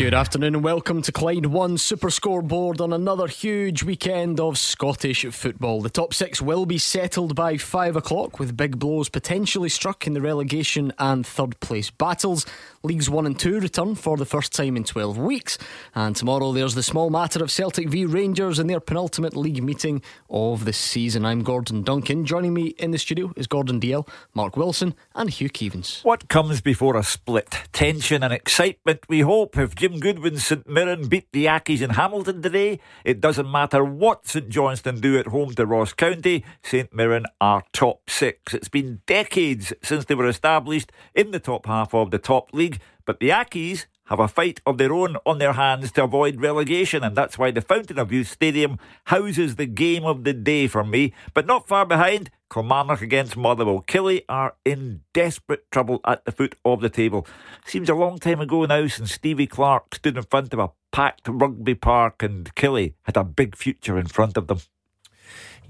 Good afternoon and welcome to Clyde One Super Scoreboard on another huge weekend of Scottish football. The top six will be settled by five o'clock with big blows potentially struck in the relegation and third place battles. Leagues 1 and 2 return for the first time in 12 weeks. And tomorrow there's the small matter of Celtic v Rangers in their penultimate league meeting of the season. I'm Gordon Duncan. Joining me in the studio is Gordon Dalziel, Mark Wilson, and Hugh Keevins. What comes before a split? Tension and excitement, we hope. Goodwin's St Mirren beat the Accies in Hamilton today, it doesn't matter what St Johnstone do at home to Ross County, St Mirren are top six. It's been decades since they were established in the top half of the top league but the Accies have a fight of their own on their hands to avoid relegation, and that's why the Fountain of Youth Stadium houses the game of the day for me. But not far behind, Kilmarnock against Motherwell. Killie are in desperate trouble at the foot of the table. Seems a long time ago now since Stevie Clarke stood in front of a packed rugby park and Killie had a big future in front of them.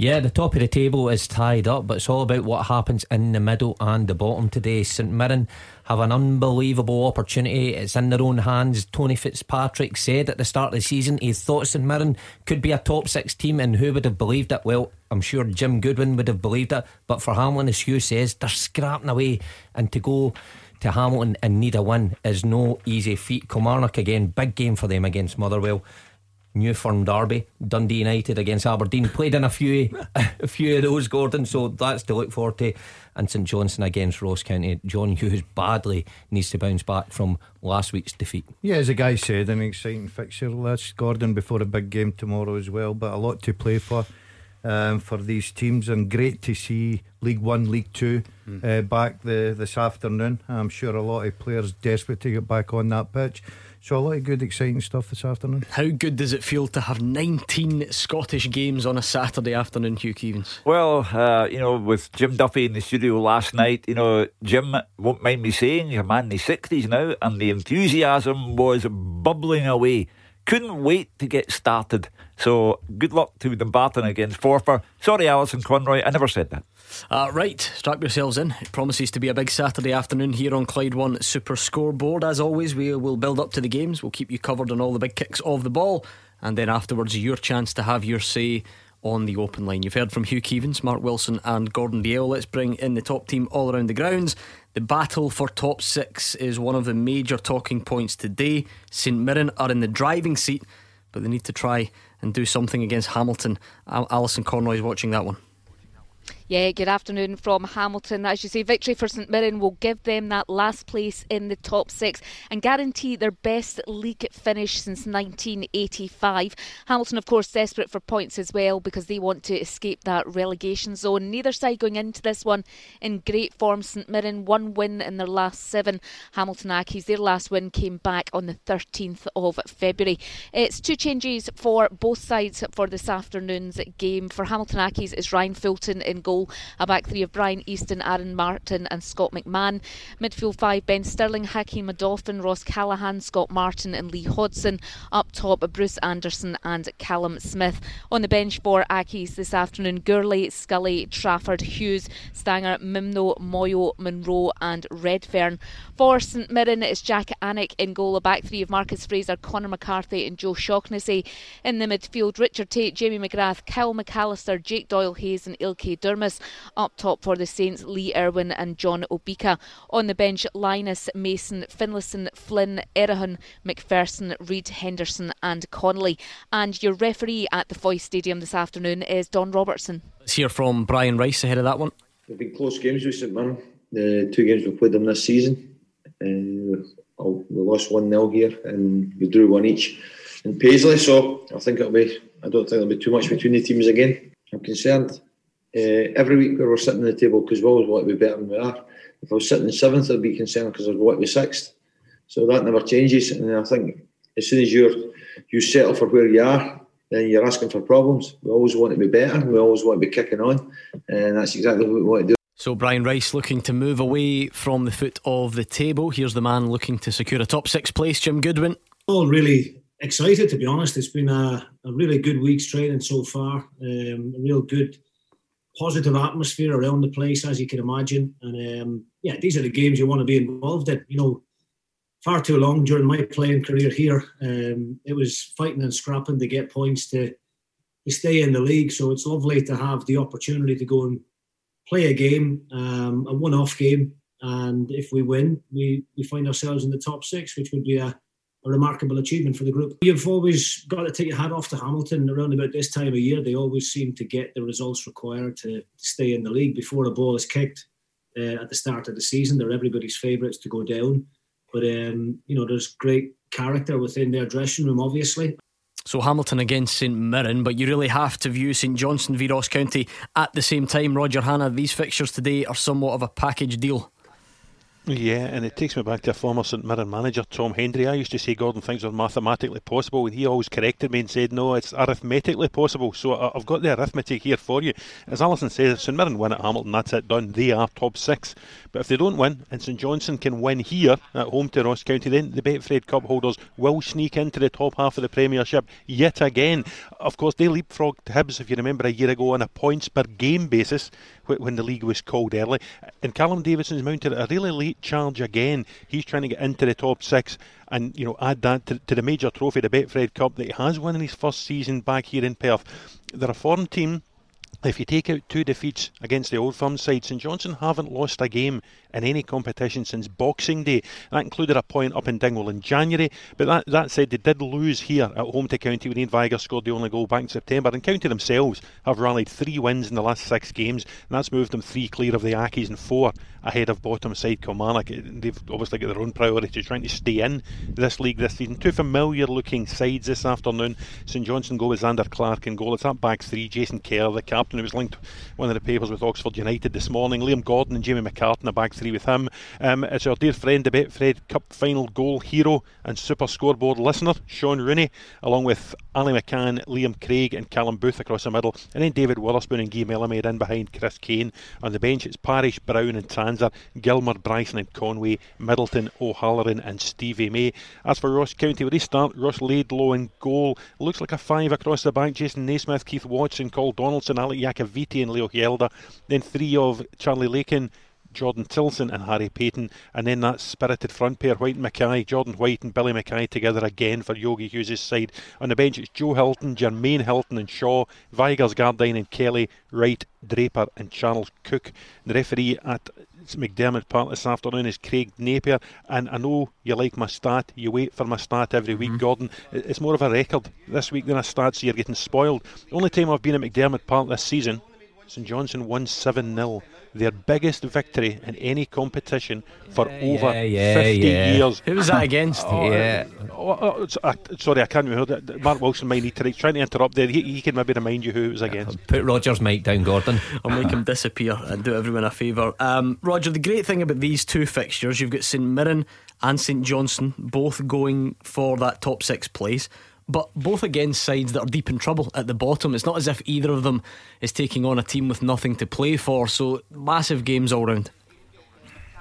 Yeah, the top of the table is tied up, but it's all about what happens in the middle and the bottom today. St Mirren have an unbelievable opportunity. It's in their own hands. Tony Fitzpatrick said at the start of the season he thought St Mirren could be a top six team, and who would have believed it? Well, I'm sure Jim Goodwin would have believed it. But for Hamilton, as Hugh says, they're scrapping away, and to go to Hamilton and need a win is no easy feat. Kilmarnock again, big game for them against Motherwell. New Firm Derby, Dundee United against Aberdeen. Played in a few, a few of those, Gordon. So that's to look forward to. And St Johnstone against Ross County. John Hughes badly needs to bounce back from last week's defeat. Yeah, as the guy said, an exciting fixture. That's Gordon before a big game tomorrow as well. But a lot to play for. Um, for these teams, and great to see League One, League Two mm. uh, back the, this afternoon. I'm sure a lot of players desperate to get back on that pitch. So a lot of good, exciting stuff this afternoon. How good does it feel to have 19 Scottish games on a Saturday afternoon, Hugh Keevins? Well, uh, you know, with Jim Duffy in the studio last night, you know, Jim won't mind me saying, you're a man in the 60s now, and the enthusiasm was bubbling away. Couldn't wait to get started. So good luck to Dumbarton against Forfar. Sorry, Alison Conroy, I never said that. Uh, right, strap yourselves in. It promises to be a big Saturday afternoon here on Clyde One Super Scoreboard. As always, we will build up to the games. We'll keep you covered on all the big kicks of the ball, and then afterwards, your chance to have your say on the open line. You've heard from Hugh Keevins, Mark Wilson, and Gordon Dalziel. Let's bring in the top team all around the grounds. The battle for top six is one of the major talking points today. St Mirren are in the driving seat, but they need to try and do something against Hamilton. Alison Conroy is watching that one. Yeah, good afternoon from Hamilton. As you say, victory for St Mirren will give them that last place in the top six and guarantee their best league finish since 1985. Hamilton, of course, desperate for points as well because they want to escape that relegation zone. Neither side going into this one in great form. St Mirren, one win in their last seven. Hamilton Accies, their last win came back on the 13th of February. It's two changes for both sides for this afternoon's game. For Hamilton Accies, it's Ryan Fulton in goal goal. A back three of Brian Easton, Aaron Martin, and Scott McMahon. Midfield five Ben Sterling, Hakeem Odoffin, Ross Callachan, Scott Martin, and Lee Hodson. Up top, Bruce Anderson and Callum Smith. On the bench for Accies this afternoon, Gourlay, Scully, Trafford, Hughes, Stanger, Mimno, Moyo, Monroe, and Redfern. For St Mirren, it's Jak Alnwick in goal. A back three of Marcus Fraser, Connor McCarthy, and Joe Shaughnessy. In the midfield, Richard Tait, Jamie McGrath, Kyle McAllister, Jake Doyle Hayes, and Ilke Ilkay Durmus. Up top for the Saints, Lee Erwin and John Obika. On the bench, Lyness, Mason, Finlayson, Flynn, Erhahon, McPherson, Reid, Henderson, and Connolly. And your referee at the Foy Stadium this afternoon is Don Robertson. Let's hear from Brian Rice ahead of that one. They've been close games with St Mirren. The two games we've played them this season. Uh, we lost 1 0 here and we drew one each in Paisley. So I think it'll be, I don't think there'll be too much between the teams again. I'm concerned uh, every week we were sitting at the table because we always want to be better than we are. If I was sitting in seventh, I'd be concerned because I'd want to be sixth. So that never changes. And I think as soon as you're you settle for where you are, then you're asking for problems. We always want to be better. We always want to be kicking on, and that's exactly what we want to do. So Brian Rice looking to move away from the foot of the table. Here's the man looking to secure a top six place, Jim Goodwin All really excited to be honest. It's been a, a really good week's training so far. Um, a real good positive atmosphere around the place, as you can imagine. And um, yeah, these are the games you want to be involved in. You know, far too long during my playing career here, um, it was fighting and scrapping to get points to to stay in the league. So it's lovely to have the opportunity to go and play a game, um, a one-off game, and if we win, we we find ourselves in the top six, which would be a a remarkable achievement for the group. You've always got to take your hat off to Hamilton around about this time of year. They always seem to get the results required to, stay in the league before a ball is kicked uh, at the start of the season. They're everybody's favourites to go down. But, um, you know, there's great character within their dressing room, obviously. So Hamilton against St Mirren, but you really have to view St Johnstone v Ross County at the same time. Roger Hannah, these fixtures today are somewhat of a package deal. Yeah, and it takes me back to a former St Mirren manager, Tom Hendrie. I used to say, Gordon, things are mathematically possible, and he always corrected me and said, no, it's arithmetically possible. So I've got the arithmetic here for you. As Alison says, St Mirren win at Hamilton, that's it, done. They are top six. But if they don't win, and St Johnstone can win here at home to Ross County, then the Betfred Cup holders will sneak into the top half of the Premiership yet again. Of course, they leapfrogged Hibs, if you remember, a year ago on a points per game basis when the league was called early. And Callum Davidson's mounted a really late charge again. He's trying to get into the top six and you know add that to, to the major trophy, the Betfred Cup that he has won in his first season back here in Perth. They're a foreign team if you take out two defeats against the Old Firm side, St Johnstone haven't lost a game in any competition since Boxing Day. That included a point up in Dingwall in January, but that, that said, they did lose here at home to County when Ian Vigurs scored the only goal back in September. And County themselves have rallied three wins in the last six games, and that's moved them three clear of the Accies and four ahead of bottom side Kilmarnock. They've obviously got their own priorities, trying to stay in this league this season. Two familiar looking sides this afternoon. St Johnstone go with Zander Clark in goal. It's that back three. Jason Kerr, the captain, who was linked one of the papers with Oxford United this morning. Liam Gordon and Jamie McCartan, a back three with him. Um, it's our dear friend, the Betfred Cup final goal hero and super scoreboard listener, Shaun Rooney, along with Ali McCann, Liam Craig, and Callum Booth across the middle. And then David Wotherspoon and Guy Melamed in behind Chris Kane. On the bench, it's Parish, Brown, and Tanser, Gilmour, Bryson, and Conway, Middleton, O'Halloran, and Stevie May. As for Ross County, where they start, Ross Laidlaw in goal. Looks like a five across the back. Jason Naismith, Keith Watson, Coll Donaldson, Alec Iacovitti, and Leo Hjelde. Then three of Charlie Lakin. Jordan Tilson and Harry Paton, and then that spirited front pair, White Mackay, Jordan White and Billy Mackay together again for Yogi Hughes' side. On the bench, it's Joe Hilton, Jermaine Hylton, and Shaw, Vigurs, Gardyne, and Kelly, Wright, Draper, and Charles Cook. The referee at McDiarmid Park this afternoon is Craig Napier, and I know you like my stat. You wait for my stat every week, mm-hmm. Gordon. It's more of a record this week than a stat, so you're getting spoiled. The only time I've been at McDiarmid Park this season, St Johnstone won 7 0 their biggest victory in any competition for yeah, over yeah, 50 yeah. years. Who was that against? oh, yeah. Oh, oh, uh, sorry, I can't remember. Mark Wilson might need to. He's trying to interrupt there. He, he, can maybe remind you who it was against. Put Roger's mic down, Gordon. I'll make him disappear and do everyone a favour. Um, Roger, the great thing about these two fixtures, you've got St Mirren and St Johnstone both going for that top six place but both against sides that are deep in trouble at the bottom. It's not as if either of them is taking on a team with nothing to play for. So massive games all round.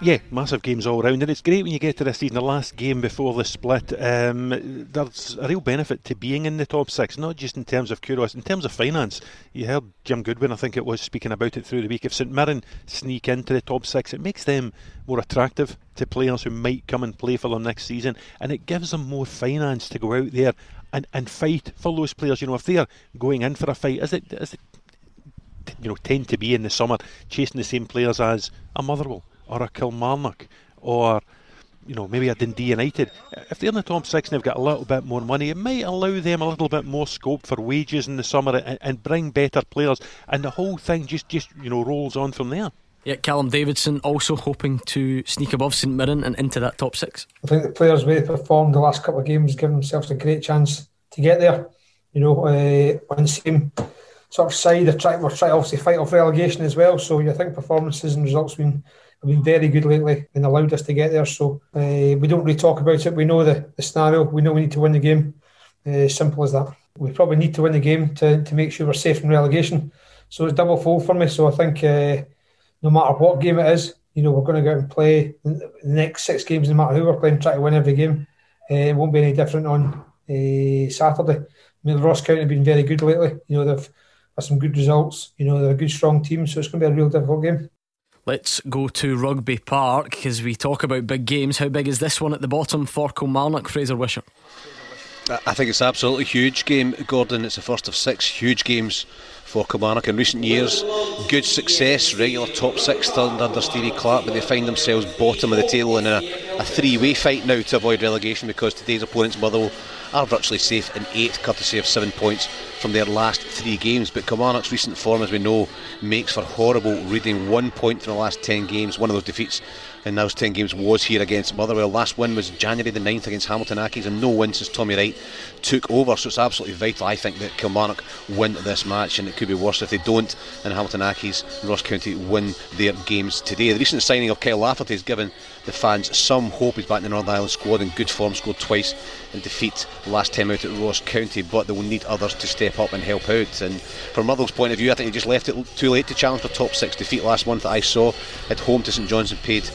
Yeah, massive games all round, and it's great when you get to this season, the last game before the split. Um, there's a real benefit to being in the top six, not just in terms of kudos, in terms of finance. You heard Jim Goodwin, I think it was, speaking about it through the week. If St Mirren sneak into the top six, it makes them more attractive to players who might come and play for them next season, and it gives them more finance to go out there and, and fight for those players. You know, if they're going in for a fight, is it, is it you know, tend to be in the summer chasing the same players as a Motherwell or a Kilmarnock or you know, maybe a Dundee United. If they're in the top six and they've got a little bit more money, it might allow them a little bit more scope for wages in the summer and, and bring better players. And the whole thing just, just you know, rolls on from there. Yeah, Callum Davidson also hoping to sneak above St Mirren and into that top six. I think the players way performed the last couple of games give themselves a great chance to get there. You know, uh, on the same sort of side, they're trying, we're trying to obviously fight off relegation as well. So I think performances and results have been, have been very good lately and allowed us to get there. So uh, we don't really talk about it. We know the, the scenario. We know we need to win the game. Uh, simple as that. We probably need to win the game to, to make sure we're safe from relegation. So it's double fold for me. So I think uh, no matter what game it is, you know, we're going to go out and play the next six games, no matter who we're playing, try to win every game. it won't be any different on uh, Saturday. I mean, Ross County have been very good lately. You know, they've had some good results. You know, they're a good, strong team, so it's going to be a real difficult game. Let's go to Rugby Park because we talk about big games. How big is this one at the bottom for Kilmarnock, Fraser Wishart? I think it's absolutely huge game, Gordon. It's the first of six huge games for Kilmarnock in recent years. Good success, regular top six turned under Stevie Clarke, but they find themselves bottom of the table in a, a three way fight now to avoid relegation because today's opponents, Motherwell, are virtually safe in eighth, courtesy of seven points from their last three games. But Kilmarnock's recent form, as we know, makes for horrible reading. One point from the last ten games. One of those defeats in those 10 games was here against Motherwell. Last win was January the 9th against Hamilton Accies, and no win since Tommy Wright took over. So it's absolutely vital, I think, that Kilmarnock win this match, and it could be worse if they don't. And Hamilton Accies and Ross County win their games today. The recent signing of Kyle Lafferty has given the fans some hope. He's back in the Northern Ireland squad in good form, scored twice in defeat last time out at Ross County, but they will need others to step up and help out. And from Motherwell's point of view, I think he just left it too late to challenge for top six defeat last month that I saw at home to St Johnstone paid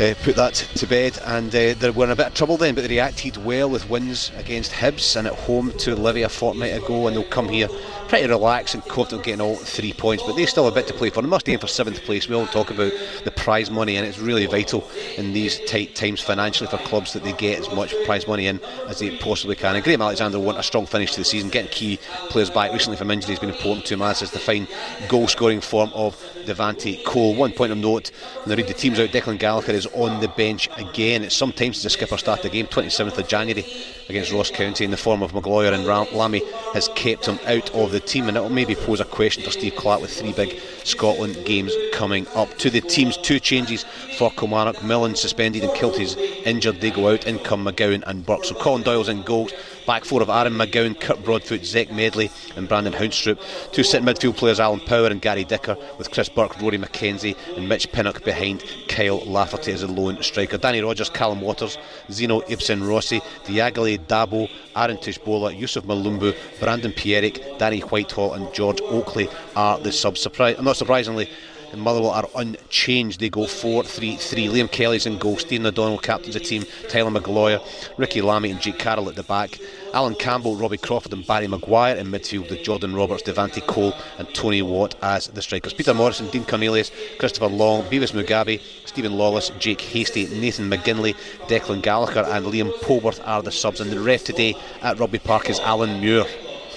uh, put that to bed, and uh, they were in a bit of trouble then, but they reacted well with wins against Hibs and at home to Livy a fortnight ago, and they'll come here pretty relaxed and confident getting all three points, but they still have a bit to play for. They must aim for seventh place. We all talk about the prize money, and it's really vital in these tight times financially for clubs that they get as much prize money in as they possibly can. And Graham Alexander want a strong finish to the season, getting key players back recently from injury has been important to him, as is the fine goal scoring form of Devante Cole. One point of note, when they read the teams out, Declan Gallagher is on the bench again. It's sometimes the skipper start the game, 27th of January against Ross County in the form of Maguire and Lamie has kept him out of the team and it will maybe pose a question for Steve Clarke with three big Scotland games coming up. To the teams, two changes for Kilmarnock. Millen suspended and Kiltie's injured. They go out. In come McGowan and Burke. So Colin Doyle's in goals. Back four of Aaron McGowan, Kurt Broadfoot, Zech Medley, and Brandon Haunstrup. Two sitting midfield players, Alan Power and Gary Dicker, with Chris Burke, Rory McKenzie, and Mitch Pinnock behind Kyle Lafferty as a lone striker. Danny Rogers, Callum Waters, Zeno Ibsen Rossi, Diagale Dabo, Aaron Tshibola, Yusuf Malumbu, Brandon Pierrick, Danny Whitehall, and George Oakley are the subs. Surprise, not surprisingly, and Motherwell are unchanged. They go 4 3 3. Liam Kelly's in goal. Stephen O'Donnell captains the team. Tyler McGloyer, Ricky Lamie, and Jake Carroll at the back. Alan Campbell, Robbie Crawford, and Barry Maguire in midfield with Jordan Roberts, Devante Cole, and Tony Watt as the strikers. Peter Morrison, Dean Cornelius, Christopher Long, Bevis Mugabi, Stephen Lawless, Jake Hastie, Nathan McGinley, Declan Gallagher, and Liam Polworth are the subs. And the ref today at Rugby Park is Alan Muir.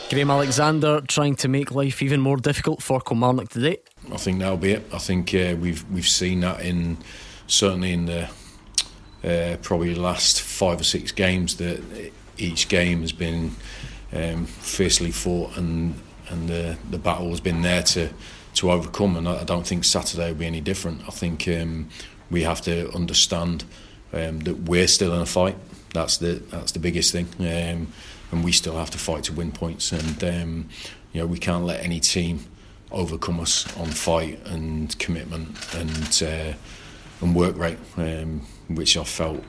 Graham Alexander trying to make life even more difficult for Kilmarnock today. I think that'll be it. I think uh, we've we've seen that in certainly in the uh, probably last five or six games that each game has been um, fiercely fought and and the the battle has been there to to overcome. And I, don't think Saturday will be any different. I think um, we have to understand um, that we're still in a fight. That's the that's the biggest thing. And we still have to fight to win points. And um, you know we can't let any team overcome us on fight and commitment and uh, and work rate, um, which I felt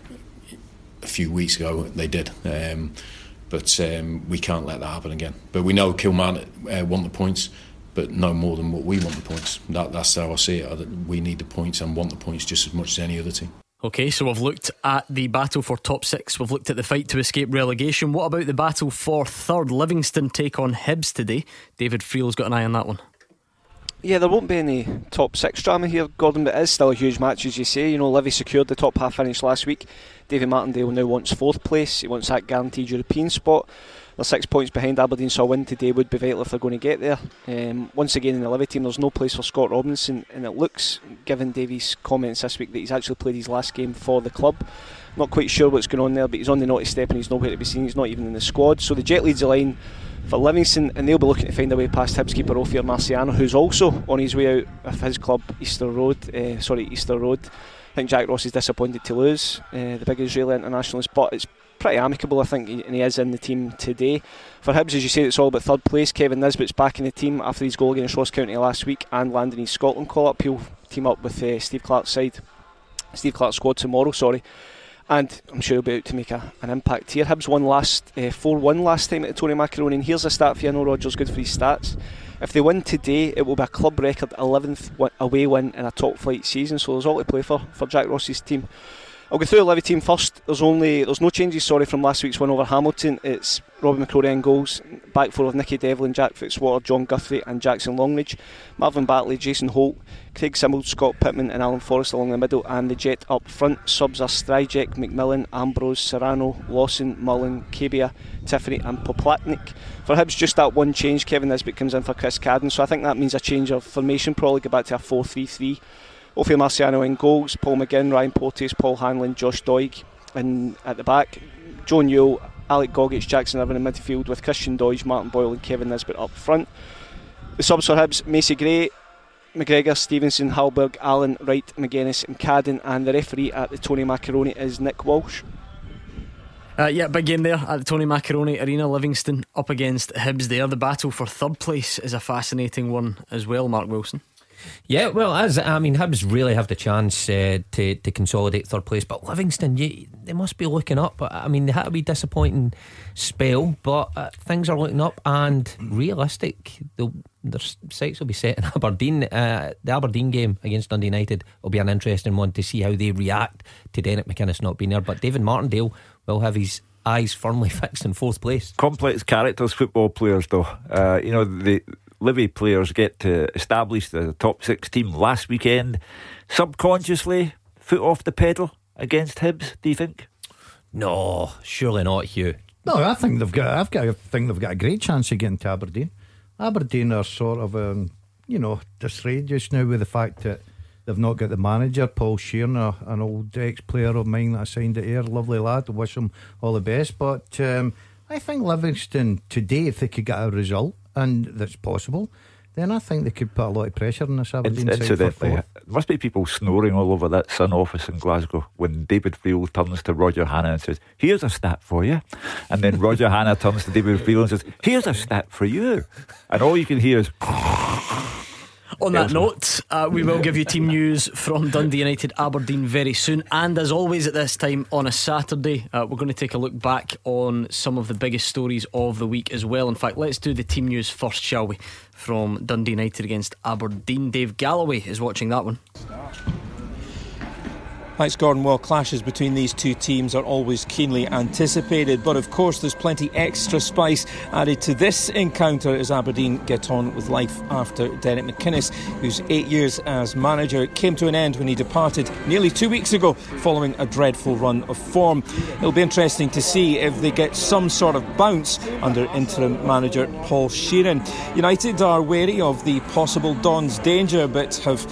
a few weeks ago they did. Um, but um, we can't let that happen again. But we know Kilmarnock uh, want the points, but no more than what we want the points. That, that's how I see it. We need the points and want the points just as much as any other team. Okay, so we've looked at the battle for top six. We've looked at the fight to escape relegation. What about the battle for third? Livingston take on Hibs today. David Friel's got an eye on that one. Yeah, there won't be any top six drama here, Gordon, but it is still a huge match, as you say. You know, Livy secured the top half finish last week. David Martindale now wants fourth place. He wants that guaranteed European spot. They're six points behind Aberdeen, so a win today would be vital if they're going to get there. Um, once again, in the Livy team, there's no place for Scott Robinson, and it looks, given Davies' comments this week, that he's actually played his last game for the club. Not quite sure what's going on there, but he's on the naughty step and he's nowhere to be seen. He's not even in the squad. So the Jet leads the line for Livingston, and they'll be looking to find a way past Hibs keeper Ophir Marciano, who's also on his way out of his club, Easter Road. Uh, sorry, Easter Road. I think Jack Ross is disappointed to lose uh, the big Israeli internationalist, but it's pretty amicable, I think, and he is in the team today. For Hibs, as you say, it's all about third place. Kevin Nisbet's back in the team after his goal against Ross County last week and landing his Scotland call up. He'll team up with uh, Steve Clarke's side, Steve Clarke's squad tomorrow, sorry and I'm sure he'll be out to make a, an impact here. Hibs won last uh, 4 uh, 1 last time at Tony Macaroni, and here's a stat for you. I know Roger's good for his stats. If they win today, it will be a club record 11th away win in a top flight season, so there's all to play for for Jack Ross's team. I'll go through the Livy team first. There's only there's no changes. Sorry from last week's win over Hamilton. It's Robbie McCrorie in goals. Back four of Nicky Devlin, Jack Fitzwater, John Guthrie, and Jackson Longridge. Marvin Bartley, Jason Holt, Craig Simmons, Scott Pittman, and Alan Forrest along the middle, and the jet up front. Subs are Stryjek, McMillan, Ambrose, Serrano, Lawson, Mullen, Kabia, Tiffany, and Poplatnik. For Hibs, just that one change. Kevin Nisbet comes in for Chris Cadden, so I think that means a change of formation. Probably go back to a 4-3-3. Ophir Marciano in goals, Paul McGinn, Ryan Porteous, Paul Hanlon, Josh Doig and at the back, Joe Newell, Alec Gogic, Jackson Irvine in midfield with Christian Doidge, Martin Boyle and Kevin Nisbet up front. The subs for Hibs, Macy Gray, McGregor, Stevenson, Hallberg, Allen, Wright, McGuinness and Cadden and the referee at the Tony Macaroni is Nick Walsh. Uh, yeah, big game there at the Tony Macaroni Arena. Livingston up against Hibs there. The battle for third place is a fascinating one as well, Mark Wilson. Yeah, well, as I mean, Hibs really have the chance uh, to to consolidate third place, but Livingston, you, they must be looking up. I mean, they had a be disappointing spell, but uh, things are looking up and realistic. Their sights will be set in Aberdeen. Uh, the Aberdeen game against Dundee United will be an interesting one to see how they react to Derek McInnes not being there. But David Martindale will have his eyes firmly fixed in fourth place. Complex characters, football players, though. Uh, you know, the Livy players get to establish the top six team last weekend. Subconsciously, foot off the pedal against Hibs. Do you think? No, surely not, Hugh. No, I think they've got. I've got. I think they've got a great chance of getting to Aberdeen. Aberdeen are sort of, um, you know, disarrayed just now with the fact that they've not got the manager, Paul Sheerin, an old ex-player of mine that I signed at Ayr, lovely lad. Wish him all the best. But um, I think Livingston today, if they could get a result, and that's possible, then I think they could put a lot of pressure on this Aberdeen In. Incidentally, must be people snoring all over that Sun office in Glasgow when David Friel turns to Roger Hanna and says, Here's a stat for you. And then Roger Hanna turns to David Friel and says, Here's a stat for you. And all you can hear is. On that note, uh, we will give you team news from Dundee United Aberdeen very soon. And as always, at this time on a Saturday, uh, we're going to take a look back on some of the biggest stories of the week as well. In fact, let's do the team news first, shall we? From Dundee United against Aberdeen. Dave Galloway is watching that one. Thanks, Gordon. Well, clashes between these two teams are always keenly anticipated, but of course, there's plenty extra spice added to this encounter as Aberdeen get on with life after Derek McInnes, whose eight years as manager came to an end when he departed nearly two weeks ago following a dreadful run of form. It'll be interesting to see if they get some sort of bounce under interim manager Paul Sheerin. United are wary of the possible Don's danger, but have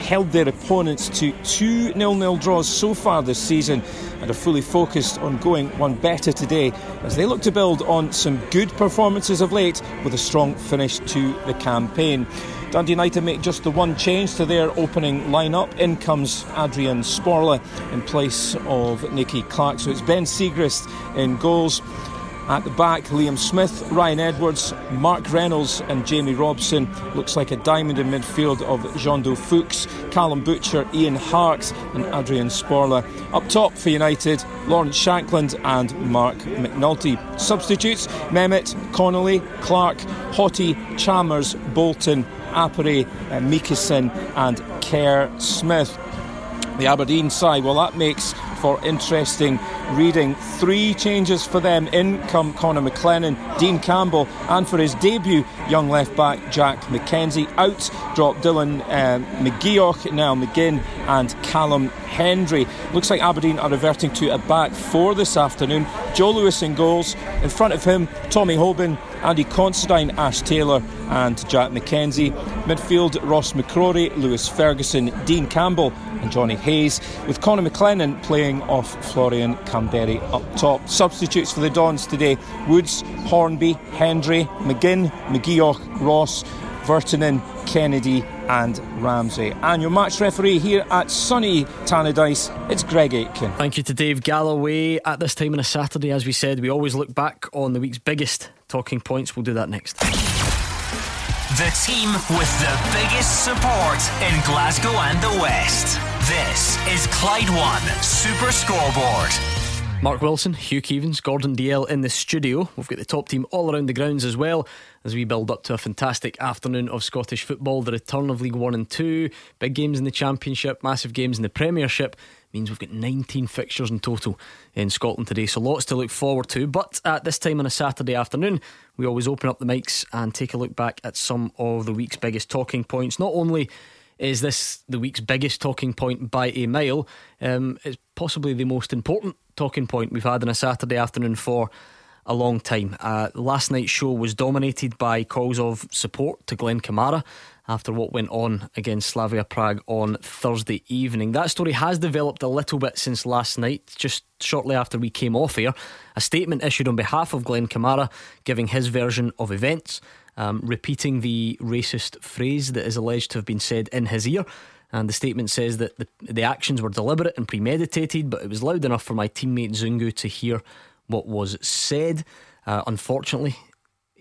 held their opponents to two nil-nil draws so far this season and are fully focused on going one better today as they look to build on some good performances of late with a strong finish to the campaign. Dundee United make just the one change to their opening lineup. In comes Adrian Sporle in place of Nicky Clark. So it's Ben Siegrist in goals. At the back, Liam Smith, Ryan Edwards, Mark Reynolds, and Jamie Robson. Looks like a diamond in midfield of Jean-Do Fuchs, Callum Butcher, Ian Harkes, and Adrian Sporle. Up top for United, Lawrence Shankland and Mark McNulty. Substitutes Mehmet, Connolly, Clark, Hottie, Chalmers, Bolton, Appere, uh, Mikkelsen, and Kerr Smith. The Aberdeen side, well, that makes for interesting reading. Three changes for them. In come Connor McLennan, Dean Campbell, and for his debut, young left back Jack McKenzie. Out drop Dylan um, McGeouch, now McGinn, and Callum Hendry. Looks like Aberdeen are reverting to a back four this afternoon. Joe Lewis in goals. In front of him, Tommy Hoban, Andy Considine, Ash Taylor, and Jack McKenzie. Midfield, Ross McCrorie, Lewis Ferguson, Dean Campbell, and Johnny Hayes, with Conor McLennan playing off Florian Kamberi up top. Substitutes for the Dons today Woods, Hornby, Hendry, McGinn, McGeouch, Ross, Vertonen, Kennedy, and Ramsey. And your match referee here at sunny Tannadice, it's Greg Aitken. Thank you to Dave Galloway. At this time on a Saturday, as we said, we always look back on the week's biggest talking points. We'll do that next. The team with the biggest support in Glasgow and the West. This is Clyde One Super Scoreboard. Mark Wilson, Hugh Keevins, Gordon Dalziel in the studio. We've got the top team all around the grounds as well as we build up to a fantastic afternoon of Scottish football. The return of League One and Two, big games in the Championship, massive games in the Premiership, means we've got 19 fixtures in total in Scotland today, so lots to look forward to. But at this time on a Saturday afternoon, we always open up the mics and take a look back at some of the week's biggest talking points. Not only is this the week's biggest talking point by a mile, um, it's possibly the most important talking point we've had on a Saturday afternoon for a long time. Uh, last night's show was dominated by calls of support to Glenn Kamara after what went on against Slavia Prague on Thursday evening. That story has developed a little bit since last night, just shortly after we came off here. A statement issued on behalf of Glenn Kamara giving his version of events, um, repeating the racist phrase that is alleged to have been said in his ear. And the statement says that the, the actions were deliberate and premeditated, but it was loud enough for my teammate Zungu to hear what was said. Uh, unfortunately,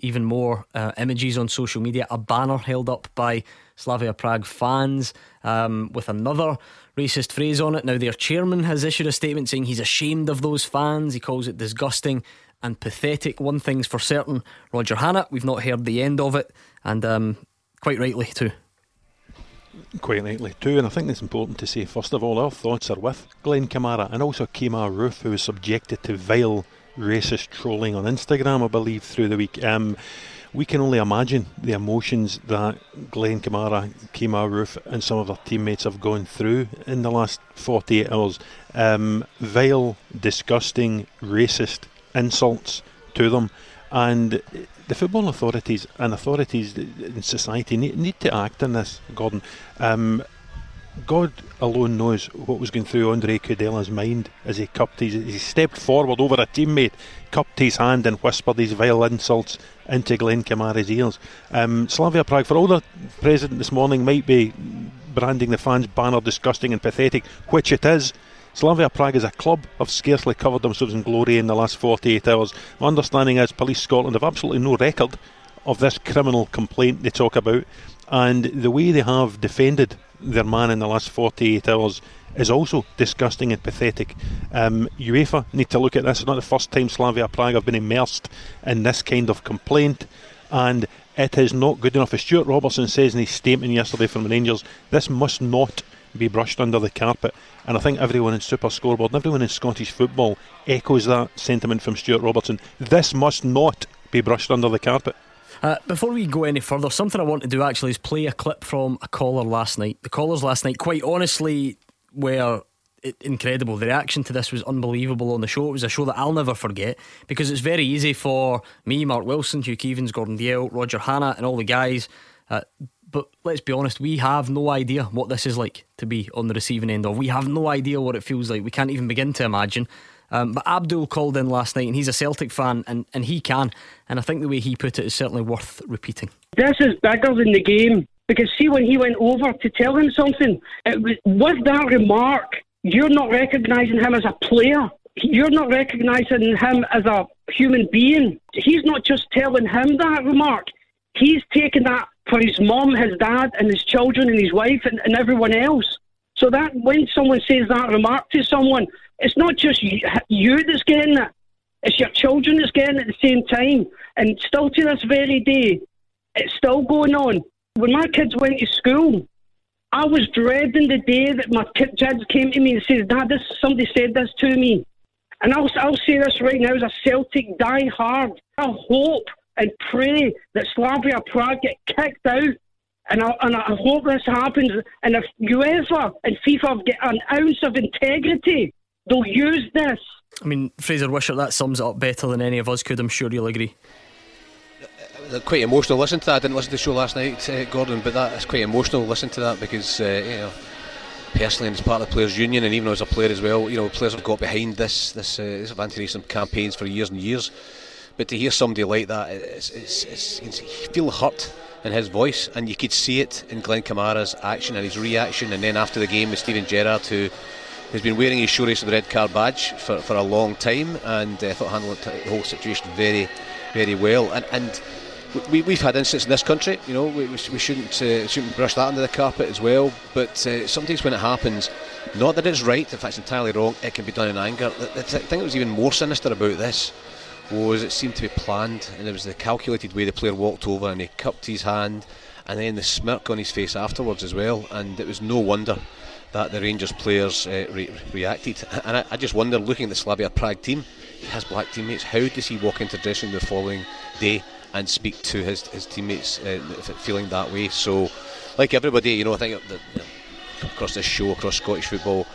even more uh, images on social media. A banner held up by Slavia Prague fans um, with another racist phrase on it. Now, their chairman has issued a statement saying he's ashamed of those fans. He calls it disgusting and pathetic. One thing's for certain Roger Hannah, we've not heard the end of it, and um, quite rightly, too. Quite rightly too, and I think it's important to say first of all our thoughts are with Glenn Kamara and also Kemar Roofe, who was subjected to vile racist trolling on Instagram, I believe, through the week. Um, we can only imagine the emotions that Glenn Kamara, Kemar Roofe, and some of their teammates have gone through in the last 48 hours. Um, vile, disgusting, racist insults to them. And the football authorities and authorities in society need, need to act on this, Gordon. Um, God alone knows what was going through Ondrej Kudela's mind as he cupped his, he stepped forward over a teammate, cupped his hand and whispered these vile insults into Glenn Kamara's ears. Um, Slavia Prague, for all the president this morning might be branding the fans' banner disgusting and pathetic, which it is. Slavia Prague as a club have scarcely covered themselves in glory in the last 48 hours. My understanding is Police Scotland have absolutely no record of this criminal complaint they talk about, and the way they have defended their man in the last 48 hours is also disgusting and pathetic. Um, UEFA need to look at this. It's not the first time Slavia Prague have been immersed in this kind of complaint, and it is not good enough. As Stuart Robertson says in his statement yesterday from the Rangers, this must not be brushed under the carpet. And I think everyone in Super Scoreboard and everyone in Scottish football echoes that sentiment from Stuart Robertson. This must not be brushed under the carpet. Uh, before we go any further, something I want to do actually is play a clip from a caller last night. The callers last night, quite honestly, were incredible. The reaction to this was unbelievable on the show. It was a show that I'll never forget because it's very easy for me, Mark Wilson, Hugh Keevins, Gordon Dalziel, Roger Hanna, and all the guys. Uh, but let's be honest, we have no idea what this is like to be on the receiving end of. We have no idea what it feels like. We can't even begin to imagine. Um, but Abdul called in last night and he's a Celtic fan and, and he can. And I think the way he put it is certainly worth repeating. This is bigger than the game because see, when he went over to tell him something, it was with that remark, you're not recognising him as a player. You're not recognising him as a human being. He's not just telling him that remark. He's taking that for his mom, his dad, and his children, and his wife, and, and everyone else. So that when someone says that remark to someone, it's not just you that's getting it. It's your children that's getting it at the same time. And still to this very day, it's still going on. When my kids went to school, I was dreading the day that my kids came to me and said, Dad, this somebody said this to me. And I'll, I'll say this right now as a Celtic die hard. I hope and pray that Slavia Prague get kicked out and I, and I hope this happens. And if UEFA and FIFA get an ounce of integrity, they'll use this. I mean, Fraser Wishart, that sums it up better than any of us could. I'm sure you'll agree. Uh, quite emotional. Listen to that. I didn't listen to the show last night, uh, Gordon, but that is quite emotional. Listen to that because uh, you know, personally, as part of the players' union, and even as a player as well, you know, players have got behind this this, uh, this anti-racism campaigns for years and years. But to hear somebody like that, it's, it's, it's, it's, you feel hurt in his voice, and you could see it in Glenn Kamara's action and his reaction. And then after the game with Steven Gerrard, who has been wearing his show race with the red card badge for, for a long time, and uh, I thought handled the whole situation very, very well. And and we, we've had incidents in this country, you know, we, we shouldn't uh, shouldn't brush that under the carpet as well. But uh, sometimes when it happens, not that it's right, if it's entirely wrong, it can be done in anger. The, the thing that was even more sinister about this was it seemed to be planned, and it was the calculated way the player walked over and he cupped his hand, and then the smirk on his face afterwards as well. And it was no wonder that the Rangers players uh, re- reacted. And I, I, just wonder, looking at the Slavia Prague team, he has black teammates. How does he walk into dressing the following day and speak to his, his teammates uh, feeling that way? So, like everybody, you know, I think that, across this show, across Scottish football,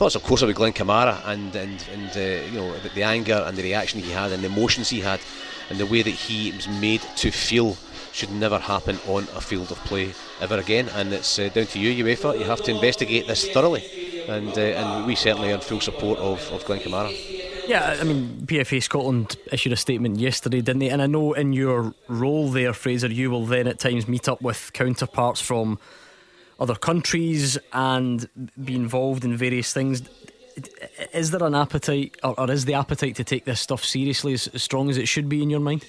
thoughts, of course, about Glenn Kamara and and and uh, you know the, the anger and the reaction he had and the emotions he had and the way that he was made to feel should never happen on a field of play ever again. And it's uh, down to you, UEFA. You have to investigate this thoroughly, and uh, and we certainly are in full support of, of Glenn Kamara. Yeah, I mean, PFA Scotland issued a statement yesterday, didn't they? And I know in your role there, Fraser, you will then at times meet up with counterparts from other countries and be involved in various things. Is there an appetite, or, or is the appetite to take this stuff seriously as, as strong as it should be in your mind?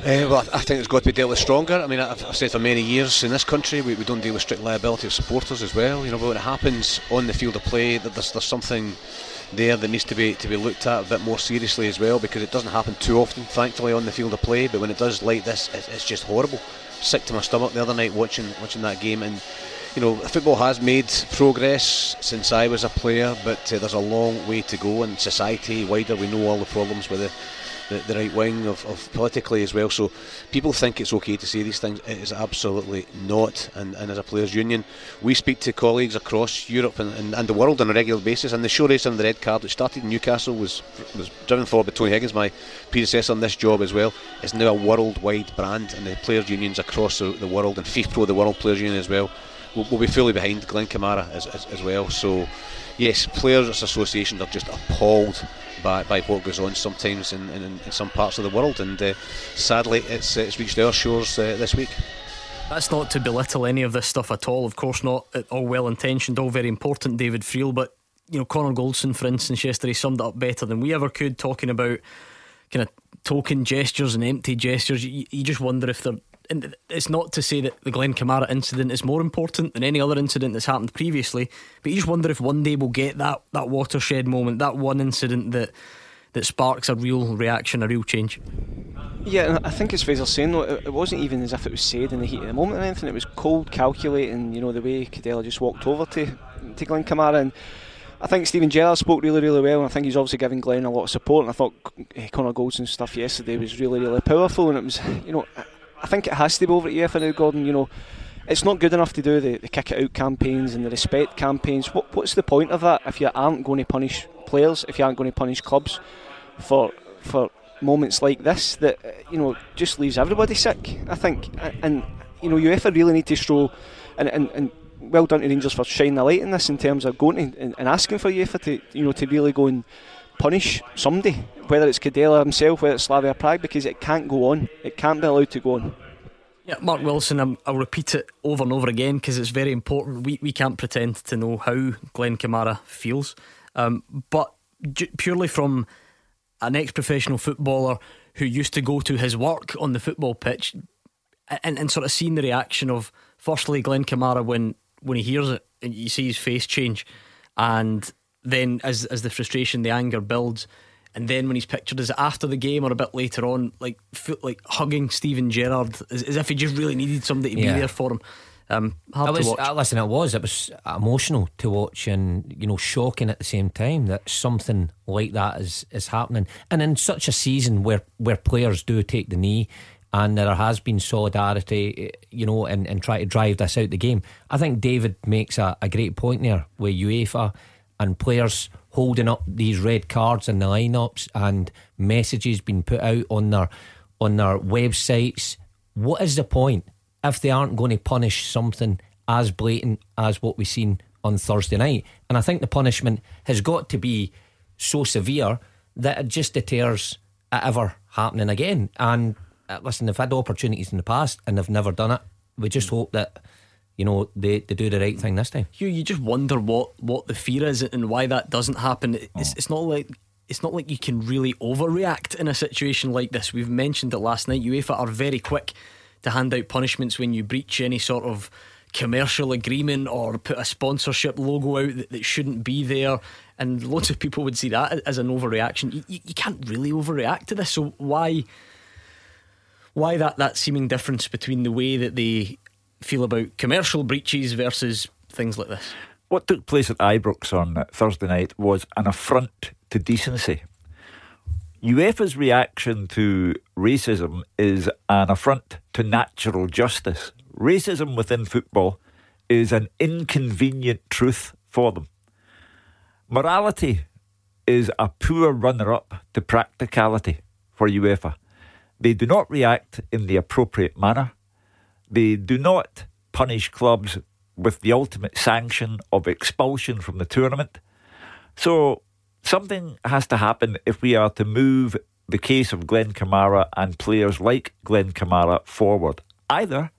Uh, well, I think it's got to be dealt with stronger. I mean, I've, I've said for many years in this country we, we, don't deal with strict liability of supporters as well. You know, but when it happens on the field of play, that there's, there's something there that needs to be to be looked at a bit more seriously as well because it doesn't happen too often, thankfully, on the field of play. But when it does like this, it's, it's just horrible. Sick to my stomach the other night watching watching that game and you know, football has made progress since I was a player, but uh, there's a long way to go. And society wider, we know all the problems with the the, the right wing of, of politically as well. So people think it's okay to say these things. It is absolutely not. And, and as a players' union, we speak to colleagues across Europe and, and, and the world on a regular basis. And the show race on the red card that started in Newcastle was was driven forward by Tony Higgins, my predecessor on this job as well, is now a worldwide brand. And the players' unions across the, the world and FIFPro, the World Players' Union as well, will, will be fully behind Glenn Kamara as, as, as well. So yes, players' associations are just appalled by, by what goes on sometimes in, in, in some parts of the world, and uh, sadly, it's it's reached our shores uh, this week. That's not to belittle any of this stuff at all. Of course, not all well intentioned, all very important, David Friel. But you know, Connor Goldson, for instance, yesterday summed it up better than we ever could, talking about kind of token gestures and empty gestures. You, you just wonder if they're and it's not to say that the Glenn Kamara incident is more important than any other incident that's happened previously, but you just wonder if one day we'll get that, that watershed moment, that one incident that that sparks a real reaction, a real change. Yeah, I think as Fraser saying though, it wasn't even as if it was said in the heat of the moment or anything. It was cold, calculating. You know the way Kudela just walked over to to Glenn Kamara and. I think Steven Gerrard spoke really, really well, and I think he's obviously giving Glenn a lot of support. And I thought eh, Connor Goldson's stuff yesterday was really, really powerful, and it was, you know, I think it has to be over at UEFA now, Gordon. You know, it's not good enough to do the, the kick it out campaigns and the respect campaigns. What, what's the point of that if you aren't going to punish players, if you aren't going to punish clubs for for moments like this that you know just leaves everybody sick? I think, and you know, UEFA really need to show and and. and well done to Rangers for shining a light in this in terms of going and, and asking for UEFA to you know to really go and punish somebody, whether it's Kudela himself, whether it's Slavia Prague, because it can't go on. It can't be allowed to go on. Yeah, Mark Wilson, i will repeat it over and over again because it's very important. We, we can't pretend to know how Glenn Kamara feels. Um, but purely from an ex professional footballer who used to go to his work on the football pitch and, and sort of seeing the reaction of, firstly, Glenn Kamara when, when he hears it and you see his face change and then as as the frustration, the anger builds, and then when he's pictured as after the game or a bit later on, like like hugging Steven Gerrard as, as if he just really needed somebody to yeah. be there for him. Um, hard was, to watch. Uh, listen, it was it was emotional to watch and you know shocking at the same time that something like that is is happening, and in such a season where where players do take the knee. And there has been solidarity, you know, and, and try to drive this out of the game. I think David makes a, a great point there with UEFA and players holding up these red cards in the lineups and messages being put out on their on their websites. What is the point if they aren't going to punish something as blatant as what we've seen on Thursday night? And I think the punishment has got to be so severe that it just deters it ever happening again. And uh, listen, they've had opportunities in the past and they've never done it. We just hope that you know, they, they do the right thing this time. Hugh, you just wonder what, what the fear is and why that doesn't happen. It's, oh. it's not like it's not like you can really overreact in a situation like this. We've mentioned it last night. UEFA are very quick to hand out punishments when you breach any sort of commercial agreement or put a sponsorship logo out that, that shouldn't be there. And lots of people would see that as an overreaction. You, you, you can't really overreact to this. So why why that, that seeming difference between the way that they feel about commercial breaches versus things like this. What took place at Ibrox on Thursday night was an affront to decency. UEFA's reaction to racism is an affront to natural justice. Racism within football is an inconvenient truth for them. Morality is a poor runner up to practicality for UEFA. They do not react in the appropriate manner. They do not punish clubs with the ultimate sanction of expulsion from the tournament. So something has to happen if we are to move the case of Glenn Kamara and players like Glenn Kamara forward. Either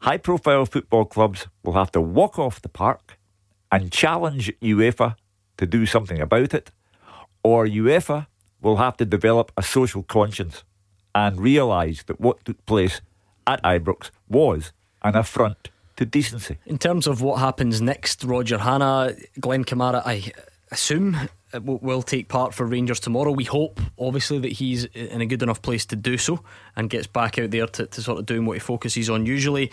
high profile football clubs will have to walk off the park and challenge UEFA to do something about it, or UEFA will have to develop a social conscience and realise that what took place at Ibrox was an affront to decency. In terms of what happens next, Roger Hannah, Glenn Kamara, I assume will take part for Rangers tomorrow. We hope, obviously, that he's in a good enough place to do so and gets back out there to, to sort of doing what he focuses on usually.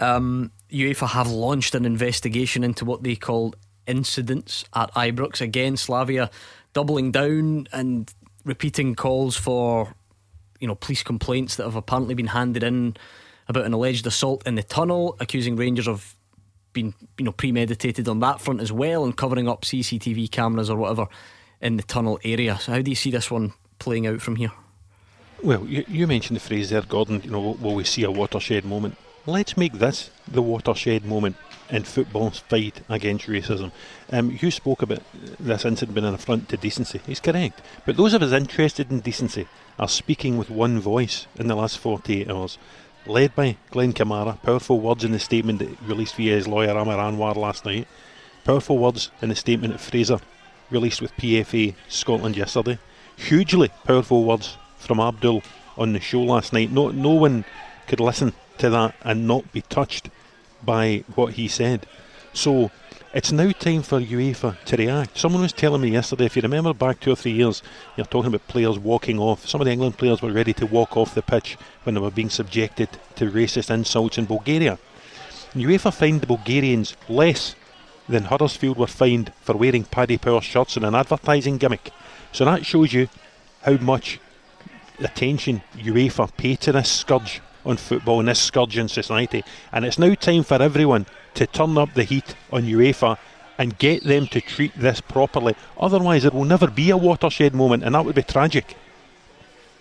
Um, UEFA have launched an investigation into what they call incidents at Ibrox. Again, Slavia doubling down and repeating calls for you know police complaints that have apparently been handed in about an alleged assault in the tunnel, accusing Rangers of being you know premeditated on that front as well and covering up CCTV cameras or whatever in the tunnel area. So how do you see this one playing out from here? Well, you, you mentioned the phrase there, Gordon. You know, will we see a watershed moment? Let's make this the watershed moment in football's fight against racism. Um, you spoke about this incident being an affront to decency. He's correct. But those of us interested in decency are speaking with one voice in the last 48 hours. Led by Glenn Kamara, powerful words in the statement that released via his lawyer Aamer Anwar last night, powerful words in the statement that Fraser released with PFA Scotland yesterday, hugely powerful words from Abdul on the show last night. No, no one could listen to that and not be touched by what he said. So it's now time for UEFA to react. Someone was telling me yesterday, if you remember back two or three years, you're talking about players walking off. Some of the England players were ready to walk off the pitch when they were being subjected to racist insults in Bulgaria. UEFA fined the Bulgarians less than Huddersfield were fined for wearing Paddy Power shirts and an advertising gimmick. So that shows you how much attention UEFA pay to this scourge on football in this scourge in society. And it's now time for everyone to turn up the heat on UEFA and get them to treat this properly. Otherwise, it will never be a watershed moment, and that would be tragic.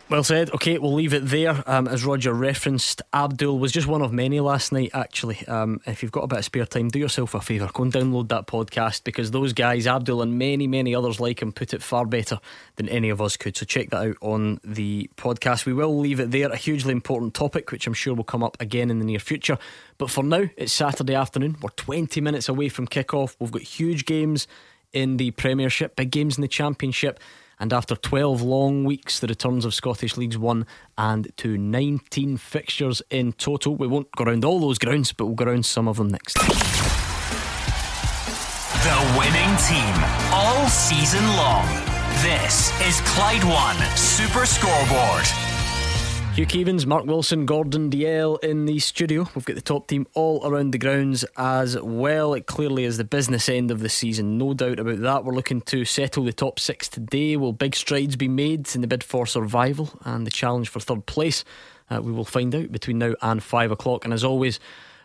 Well said. Okay, we'll leave it there. Um, as Roger referenced, Abdul was just one of many last night, actually. Um, if you've got a bit of spare time, do yourself a favour. Go and download that podcast because those guys, Abdul and many, many others like him, put it far better than any of us could. So check that out on the podcast. We will leave it there. A hugely important topic, which I'm sure will come up again in the near future. But for now, it's Saturday afternoon. We're 20 minutes away from kick-off. We've got huge games in the Premiership, big games in the Championship. And after 12 long weeks, the returns of Scottish Leagues 1 and to 19 fixtures in total. We won't go around all those grounds, but we'll go around some of them next. The winning team all season long. This is Clyde One Super Scoreboard. Hugh Keevins, Mark Wilson, Gordon Dalziel in the studio. We've got the top team all around the grounds as well. It clearly is the business end of the season, no doubt about that. We're looking to settle the top six today. Will big strides be made in the bid for survival and the challenge for third place? Uh, we will find out between now and five o'clock. And as always,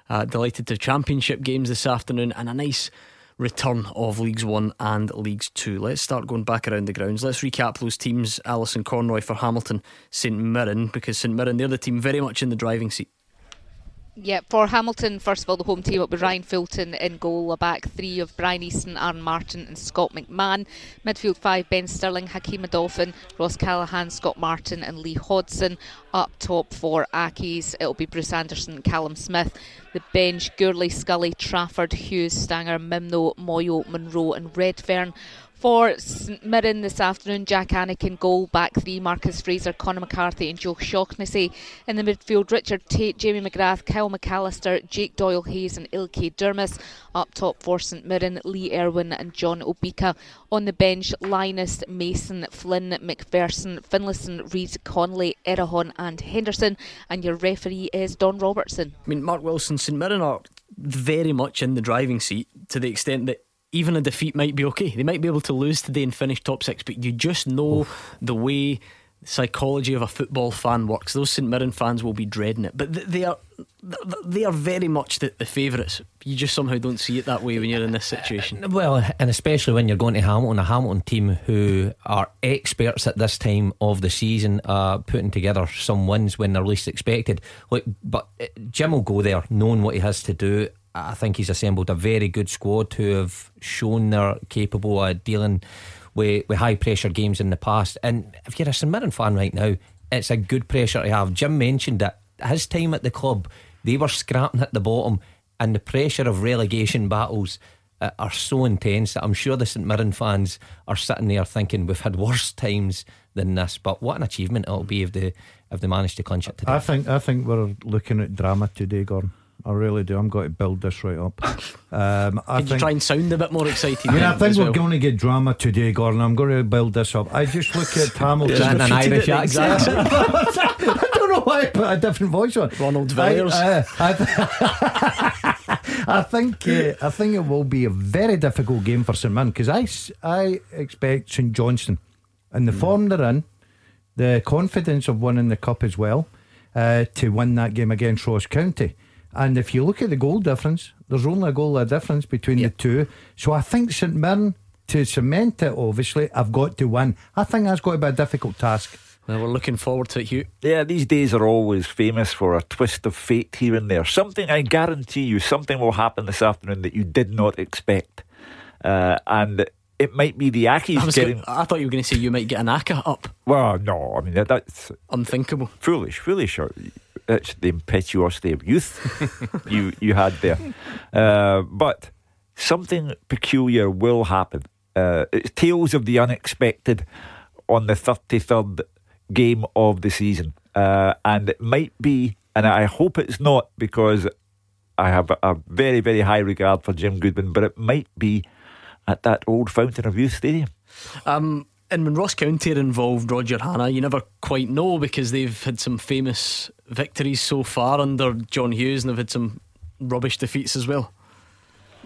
uh, delighted to championship games this afternoon and a nice return of Leagues One and Leagues Two. Let's start going back around the grounds. Let's recap those teams. Alison Conroy for Hamilton, St Mirren, because St Mirren, they're the team very much in the driving seat. Yeah, for Hamilton, first of all, the home team will be Ryan Fulton in goal, a back three of Brian Easton, Aaron Martin, and Scott McMahon. Midfield five Ben Sterling, Hakeem Odoffin, Ross Callachan, Scott Martin, and Lee Hodson. Up top for Accies, it'll be Bruce Anderson, Callum Smith. The bench, Gourley, Scully, Trafford, Hughes, Stanger, Mimnaugh, Moyo, Monroe, and Redfern. For St Mirren this afternoon, Jak Alnwick goal, back three, Marcus Fraser, Conor McCarthy and Joe Shaughnessy. In the midfield, Richard Tait, Jamie McGrath, Kyle McAllister, Jake Doyle Hayes and Ilkay Durmus. Up top for St Mirren, Lee Erwin and John Obika. On the bench, Lyness, Mason, Flynn, McPherson, Finlayson, Reid, Connolly, Erhahon and Henderson. And your referee is Don Robertson. I mean, Mark Wilson, St Mirren are very much in the driving seat to the extent that even a defeat might be okay. They might be able to lose today and finish top six, but you just know Oof. the way psychology of a football fan works. Those St Mirren fans will be dreading it, but they are they are very much the, the favourites. You just somehow don't see it that way when you're in this situation. Uh, well, and especially when you're going to Hamilton, a Hamilton team who are experts at this time of the season, uh, putting together some wins when they're least expected. Like, but uh, Jim will go there knowing what he has to do. I think he's assembled a very good squad who have shown they're capable of dealing with, with high pressure games in the past. And if you're a St Mirren fan right now, it's a good pressure to have. Jim mentioned that his time at the club, they were scrapping at the bottom, and the pressure of relegation battles uh, are so intense that I'm sure the St Mirren fans are sitting there thinking we've had worse times than this. But what an achievement it'll be if they if they manage to clinch it today. I think I think we're looking at drama today, Gordon. I really do. I'm going to build this right up. Um, I Can think, you try and sound a bit more excited? Yeah, I think we're well. going to get drama today, Gordon. I'm going to build this up. I just look at Hamilton. an Irish accent. I don't know why I put a different voice on. Ronald Villiers. I, uh, I, th- I think uh, I think it will be a very difficult game for St Mirren because I, I expect St Johnstone and the mm. form they're in, the confidence of winning the cup as well, uh, to win that game against Ross County. And if you look at the goal difference, there's only a goal of difference between yep. the two. So I think St Mirren, to cement it, obviously, I've got to win. I think that's got to be a difficult task. Well, we're looking forward to it, Hugh. Yeah, these days are always famous for a twist of fate here and there. Something, I guarantee you, something will happen this afternoon that you did not expect. Uh, and it might be the Accies I getting. I thought you were going to say you might get an Aka up. Well, no, I mean that, that's unthinkable. Foolish, foolish it's the impetuosity of youth you you had there. Uh, but something peculiar will happen. Uh, it's tales of the unexpected on the 33rd game of the season. Uh, and it might be, and I hope it's not because I have a, a very, very high regard for Jim Goodwin, but it might be at that old Fountain of Youth Stadium. Um, and when Ross County are involved, Roger Hannah, you never quite know because they've had some famous victories so far under John Hughes and they've had some rubbish defeats as well.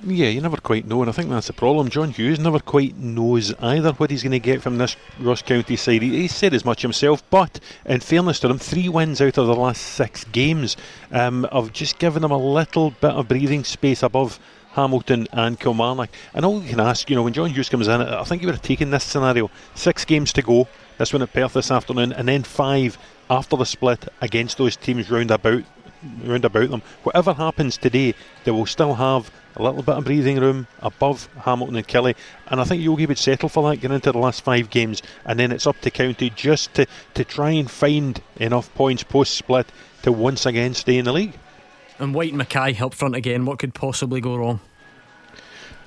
Yeah, you never quite know, and I think that's the problem. John Hughes never quite knows either what he's going to get from this Ross County side. He, he said as much himself, but in fairness to him, three wins out of the last six games um, have just given him a little bit of breathing space above Hamilton and Kilmarnock. And all you can ask, you know, when John Hughes comes in, I think you would have taken this scenario. Six games to go, this one at Perth this afternoon, and then five after the split against those teams round about round about them. Whatever happens today, they will still have a little bit of breathing room above Hamilton and Killie. and I think Yogi would settle for that getting into the last five games, and then it's up to County just to, to try and find enough points post split to once again stay in the league. And White Mackay up front again. What could possibly go wrong?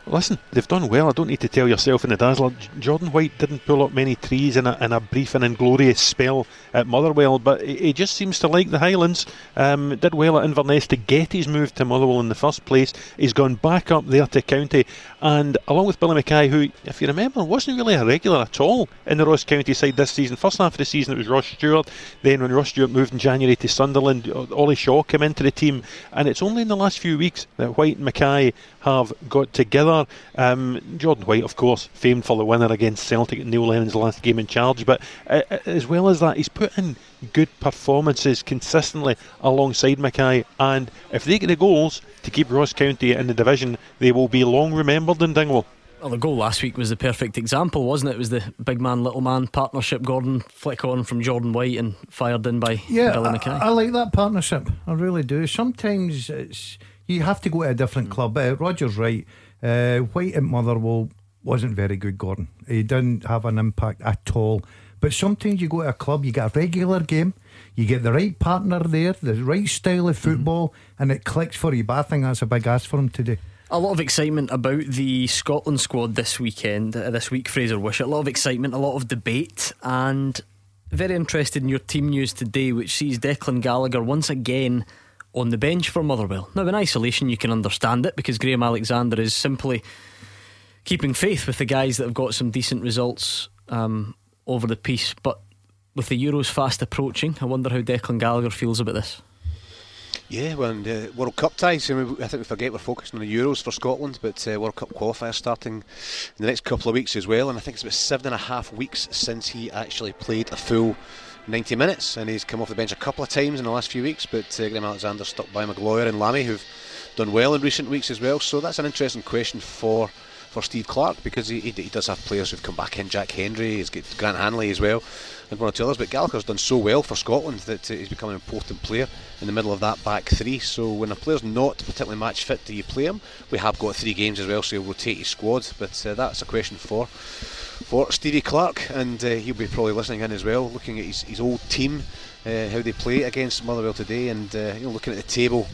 Listen, they've done well. I don't need to tell yourself in the dazzler. Jordan White didn't pull up many trees in a, in a brief and inglorious spell at Motherwell, but he just seems to like the Highlands. Um, did well at Inverness to get his move to Motherwell in the first place. He's gone back up there to County, and along with Billy Mackay, who, if you remember, wasn't really a regular at all in the Ross County side this season. First half of the season it was Ross Stewart. Then when Ross Stewart moved in January to Sunderland, Ollie Shaw came into the team, and it's only in the last few weeks that White and Mackay have got together. Um, Jordan White, of course, famed for the winner against Celtic at Neil Lennon's last game in charge, but uh, uh, as well as that, he's put in good performances consistently alongside Mackay, and if they get the goals to keep Ross County in the division, they will be long remembered in Dingwall. Well, the goal last week was the perfect example, wasn't it? It was the big man, little man partnership. Gordon flick on from Jordan White and fired in by yeah, Billy Mackay. I, I like that partnership. I really do. Sometimes it's you have to go to a different club. Uh, Roger's right. Uh, White at Motherwell wasn't very good, Gordon. He didn't have an impact at all. But sometimes you go to a club, you get a regular game, you get the right partner there, the right style of football, mm-hmm. and it clicks for you. But I think that's a big ask for him today. A lot of excitement about the Scotland squad this weekend, uh, this week, Fraser Wishart. A lot of excitement, a lot of debate, and very interested in your team news today, which sees Declan Gallagher once again on the bench for Motherwell. Now, in isolation, you can understand it because Graham Alexander is simply keeping faith with the guys that have got some decent results um, over the piece. But with the Euros fast approaching, I wonder how Declan Gallagher feels about this. Yeah, well, the World Cup ties. I, mean, I think we forget we're focusing on the Euros for Scotland, but uh, World Cup qualifiers starting in the next couple of weeks as well. And I think it's about seven and a half weeks since he actually played a full 90 minutes, and he's come off the bench a couple of times in the last few weeks. But uh, Graham Alexander stuck by Maguire and Lamie, who've done well in recent weeks as well. So that's an interesting question for for Steve Clarke because he, he, he does have players who've come back in. Jack Hendry, he's got Grant Hanley as well and one or two others. But Gallagher's done so well for Scotland that uh, he's become an important player in the middle of that back three. So when a player's not particularly match fit, do you play him? We have got three games as well, so he'll rotate his squad. But uh, that's a question for for Stevie Clarke, and uh, he'll be probably listening in as well, looking at his, his old team, uh, how they play against Motherwell today, and uh, you know looking at the table.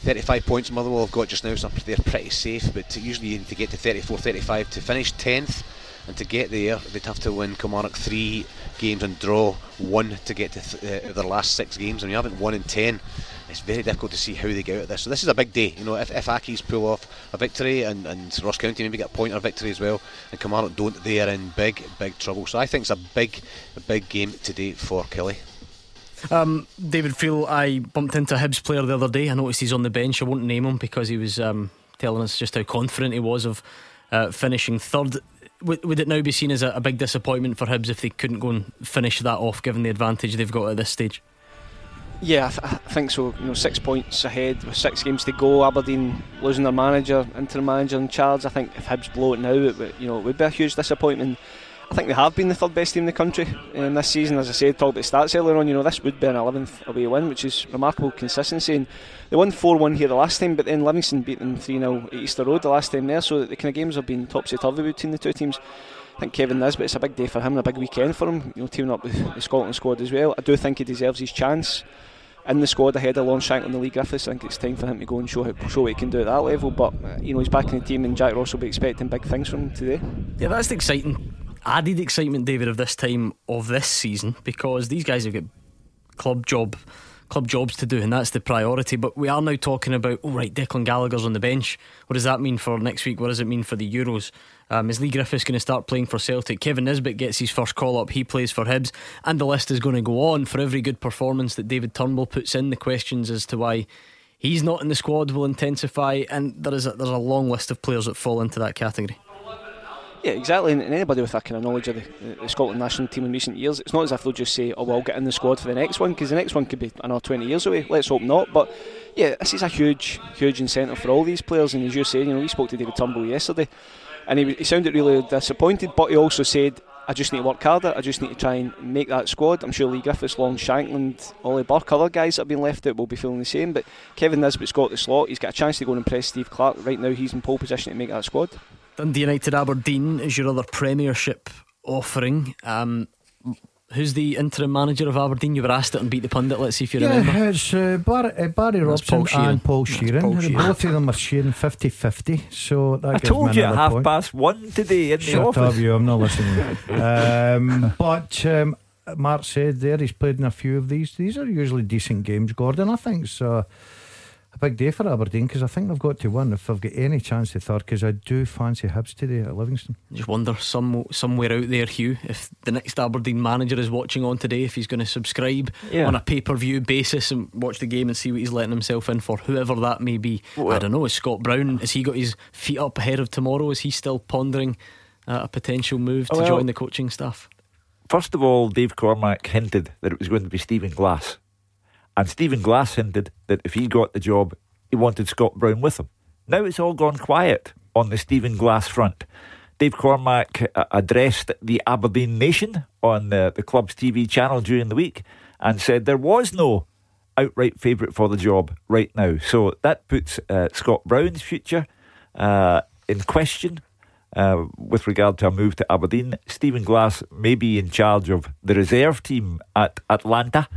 35 points Motherwell have got just now, so they're pretty safe. But usually you need to get to 34, 35 to finish 10th, and to get there, they'd have to win Kilmarnock three games and draw one to get to th- uh, their last six games. and you haven't won in ten, it's very difficult to see how they get out of this. So this is a big day. You know, if, if Accies pull off a victory and, and Ross County maybe get a point or victory as well, and Kilmarnock don't, they are in big, big trouble. So I think it's a big, a big game today for Killie. Um, David Friel, I bumped into a Hibs player the other day. I noticed he's on the bench. I won't name him because he was um, telling us just how confident he was of uh, finishing third would, would it now be seen as a, a, big disappointment for Hibs if they couldn't go and finish that off, given the advantage they've got at this stage? Yeah, I, th- I think so. You know, six points ahead with six games to go. Aberdeen losing their manager, interim manager in charge. I think if Hibs blow it now, it would, you know, it would be a huge disappointment. I think they have been the third best team in the country in this season. As I said, talked about stats earlier on. You know, this would be an 11th away win, which is remarkable consistency. And they won 4-1 here the last time, but then Livingston beat them 3-0 at Easter Road the last time there. So the kind of games have been topsy turvy between the two teams. I think Kevin Nisbet, it's a big day for him and a big weekend for him. You know, teaming up with the Scotland squad as well. I do think he deserves his chance in the squad ahead of Lawrence in the League Griffiths. I think it's time for him to go and show how, show what he can do at that level. But uh, you know, he's back in the team, and Jack Ross will be expecting big things from him today. Yeah, that's the exciting added excitement, David, of this time of this season because these guys have got club job club jobs to do, and that's the priority. But we are now talking about, oh, right, Declan Gallagher's on the bench. What does that mean for next week? What does it mean for the Euros? Um, is Leigh Griffiths going to start playing for Celtic? Kevin Nisbet gets his first call up. He plays for Hibs. And the list is going to go on for every good performance that David Turnbull puts in. The questions as to why he's not in the squad will intensify. And there is a, there's a long list of players that fall into that category. Yeah, exactly. And anybody with that kind of knowledge of the, the, Scotland national team in recent years, it's not as if they'll just say, "Oh, well, I'll get in the squad for the next one," because the next one could be another 20 years away. Let's hope not. But yeah, this is a huge, huge incentive for all these players. And as you said, you know, we spoke to David Turnbull yesterday, and he, he sounded really disappointed. But he also said, "I just need to work harder. I just need to try and make that squad." I'm sure Leigh Griffiths, Long Shankland, Ollie Burke, other guys that have been left out will be feeling the same. But Kevin Nisbet's got the slot. He's got a chance to go and impress Steve Clarke. Right now, he's in pole position to make that squad. Dundee United Aberdeen is your other Premiership offering. Um, who's the interim manager of Aberdeen? You were asked it and beat the pundit. Let's see if you yeah, remember. it's uh, Barry, uh, Barry Robson Paul and Paul Sheerin. Paul Sheerin. Both of them are sharing 50 50. So that I told you at half point. past one today in Shut the office. Up you, I'm not listening. um, but um, Mark said there he's played in a few of these. These are usually decent games, Gordon. I think so a big day for Aberdeen because I think they've got to win if they've got any chance to third. Because I do fancy Hibs today at Livingston. Just wonder some somewhere out there, Hugh, if the next Aberdeen manager is watching on today, if he's going to subscribe yeah. on a pay per view basis and watch the game and see what he's letting himself in for, whoever that may be. Well, I don't know. Is Scott Brown? Has he got his feet up ahead of tomorrow? Is he still pondering uh, a potential move to well, join the coaching staff? First of all, Dave Cormack hinted that it was going to be Stephen Glass. And Stephen Glass hinted that if he got the job, he wanted Scott Brown with him. Now it's all gone quiet on the Stephen Glass front. Dave Cormack uh, addressed the Aberdeen Nation on the, the club's TV channel during the week and said there was no outright favourite for the job right now. So that puts uh, Scott Brown's future uh, in question uh, with regard to a move to Aberdeen. Stephen Glass may be in charge of the reserve team at Atlanta.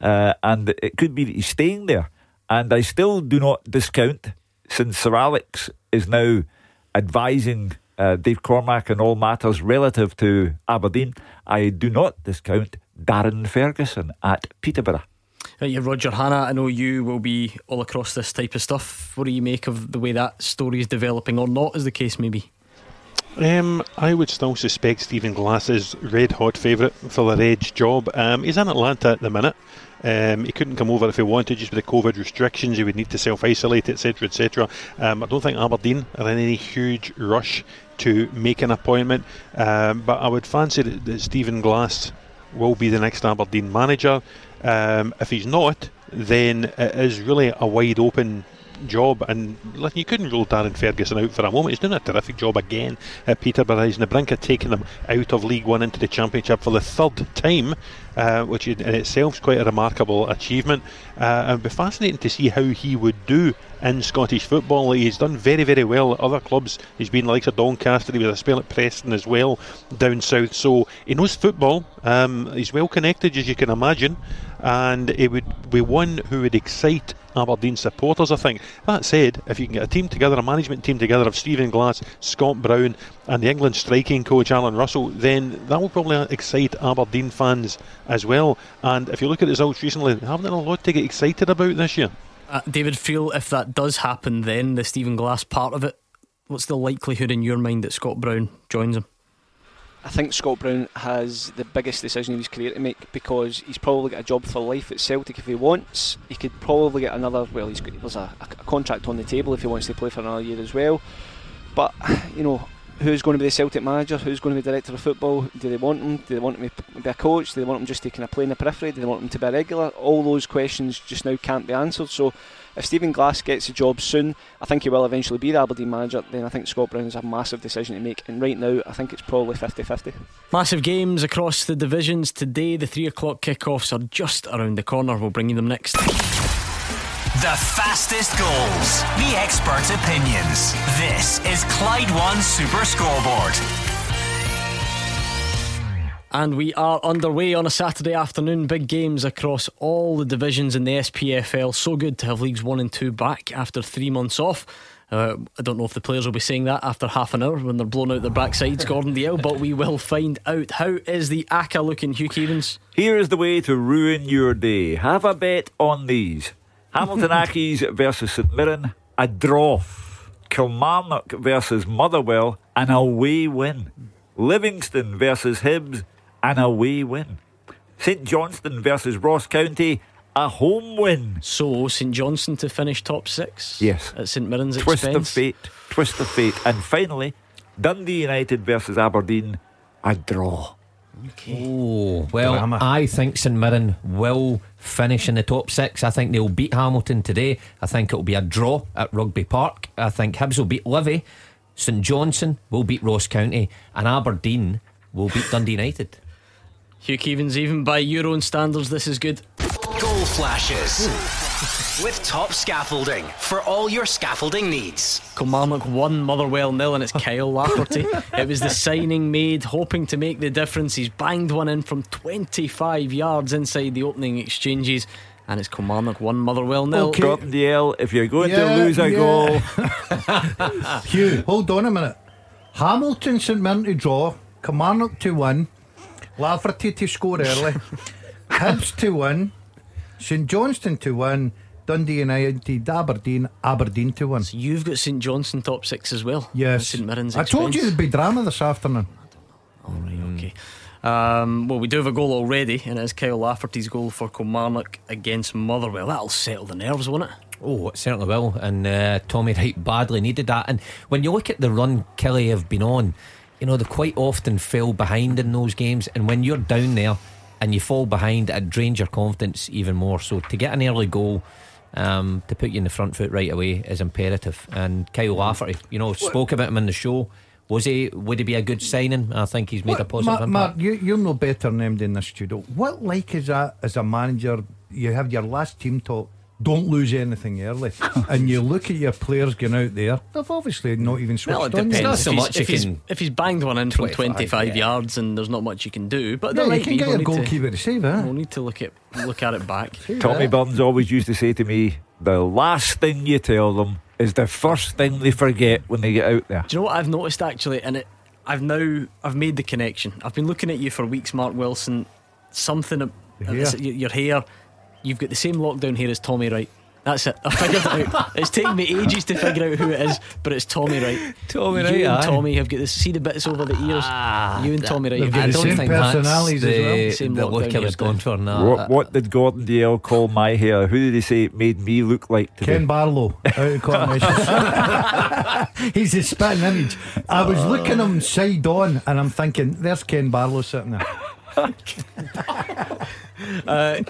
Uh, and it could be that he's staying there. And I still do not discount, since Sir Alex is now advising uh, Dave Cormack on all matters relative to Aberdeen, I do not discount Darren Ferguson at Peterborough. Right, yeah, Roger Hannah, I know you will be all across this type of stuff. What do you make of the way that story is developing, or not, as the case may be? Um, I would still suspect Stephen Glass is red hot favourite for the Reg job. Um, he's in Atlanta at the minute. Um, he couldn't come over if he wanted, just with the COVID restrictions. He would need to self isolate, etc., etc. Um, I don't think Aberdeen are in any huge rush to make an appointment, um, but I would fancy that, that Stephen Glass will be the next Aberdeen manager. Um, if he's not, then it is really a wide open job. And listen, you couldn't rule Darren Ferguson out for a moment. He's doing a terrific job again at Peterborough. He's on the brink of taking them out of League One into the Championship for the third time, uh, which in itself is quite a remarkable achievement. Uh, it'd be fascinating to see how he would do in Scottish football. He's done very, very well at other clubs. He's been like a Doncaster. He was a spell at Preston as well down south. So he knows football. Um, he's well connected, as you can imagine, and it would be one who would excite Aberdeen supporters, I think. That said, if you can get a team together, a management team together of Stephen Glass, Scott Brown, and the England striking coach Allan Russell, then that will probably excite Aberdeen fans as well. And if you look at the results recently, haven't a lot to get excited about this year. Uh, David, Friel if that does happen, then the Stephen Glass part of it, what's the likelihood in your mind that Scott Brown joins him? I think Scott Brown has the biggest decision of his career to make because he's probably got a job for life at Celtic if he wants. He could probably get another. Well, he's got, there's a, a contract on the table if he wants to play for another year as well. But you know, who's going to be the Celtic manager? Who's going to be director of football? Do they want him? Do they want him to be a coach? Do they want him just to kind of play in the periphery? Do they want him to be a regular? All those questions just now can't be answered. So if Stephen Glass gets a job soon, I think he will eventually be the Aberdeen manager. Then I think Scott Brown has a massive decision to make. And right now, I think it's probably 50 50. Massive games across the divisions today. The three o'clock kickoffs are just around the corner. We'll bring you them next. The fastest goals, the experts' opinions. This is Clyde One Super Scoreboard. And we are underway on a Saturday afternoon. Big games across all the divisions in the SPFL. So good to have Leagues 1 and 2 back after three months off. Uh, I don't know if the players will be saying that after half an hour when they're blown out their backsides, Gordon Dalziel, but we will find out. How is the ACCA looking, Hugh Keevins? Here is the way to ruin your day. Have a bet on these Hamilton Accies versus St Mirren, a draw. Kilmarnock versus Motherwell, an away win. Livingston versus Hibs, an away win. St Johnstone versus Ross County, a home win. So, St Johnstone to finish top six? Yes. At St Mirren's Twist expense? of fate, twist of fate. And finally, Dundee United versus Aberdeen, a draw. Oh, well, Drama. I think St Mirren will finish in the top six. I think they'll beat Hamilton today. I think it'll be a draw at Rugby Park. I think Hibs will beat Livy. St Johnstone will beat Ross County. And Aberdeen will beat Dundee United. Hugh Keevins, even by your own standards, this is good. Goal flashes with top scaffolding for all your scaffolding needs. Kilmarnock 1, Motherwell nil, and it's Kyle Lafferty. it was the signing made, hoping to make the difference. He's banged one in from 25 yards inside the opening exchanges. And it's Kilmarnock 1, Motherwell nil. Okay. Gordon Dalziel, if you're going Yeah, to lose a yeah. goal, Hugh, hold on a minute. Hamilton St Mirren to draw, Kilmarnock to win, Lafferty to score early, Hibs to win, St Johnstone to win, Dundee United, Aberdeen, Aberdeen to win. So you've got St Johnstone top six as well. Yes. St Mirren's I told you expense. there'd be drama this afternoon. All right, okay. Um, well, we do have a goal already, and it's Kyle Lafferty's goal for Kilmarnock against Motherwell. That'll settle the nerves, won't it? Oh, it certainly will. And uh, Tommy Wright badly needed that. And when you look at the run Killie have been on, you know, they quite often fell behind in those games. And when you're down there and you fall behind, it drains your confidence even more. So to get an early goal, um, to put you in the front foot right away is imperative. And Kyle Lafferty, you know, spoke about him in the show. Was he? Would he be a good signing? I think he's made a positive Mark, impact. Mark, you, you're no better named in the studio. What like is that as a manager? You have your last team talk. Don't lose anything early, and you look at your players going out there. They've obviously not even switched Well, it on. depends. yet. not so much he's, if, he's, if he's banged one in from 25, 25 yeah. yards and there's not much you can do, but Yeah, you can get We'll a need to- goalkeeper to save it. We'll need to look at look at it back. Tommy Burns always used to say to me, the last thing you tell them is the first thing they forget when they get out there. Do you know what I've noticed actually? And it, I've now I've made the connection. I've been looking at you for weeks, Mark Wilson. Something, ab- hair. it's- your hair. You've got the same lockdown here as Tommy Wright. That's it. I figured it out. It's taken me ages to figure out who it is, but it's Tommy Wright. Tommy you Wright, and aye. Tommy have got this. See the bits over the ears. Ah, you and Tommy Wright. They've have got got the the same personalities as well. the, Same the lockdown look I was hairdo. going for now. What, what did Gordon Dalziel call my hair? Who did he say it made me look like today? Ken Barlow out of Coronation. He's a spitting image. I was looking him side on and I'm thinking, there's Ken Barlow sitting there. Uh,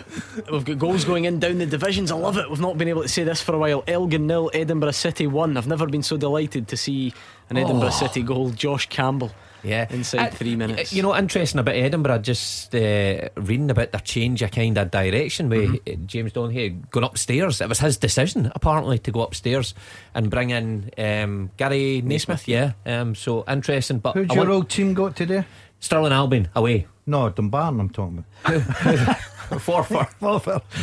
we've got goals going in down the divisions. I love it. We've not been able to say this for a while. Elgin nil, Edinburgh City one. I've never been so delighted to see an Edinburgh Oh. City goal. Josh Campbell. Yeah, inside Uh, three minutes. You know, interesting about Edinburgh. Just uh, reading about their change of kind of direction with uh, James Donahue going upstairs. It was his decision apparently to go upstairs and bring in um, Gary Naysmith. Yeah, um, so interesting. But Who'd I your want- old team got today? Stirling Albion away. No, Dumbarton I'm talking Four for. about.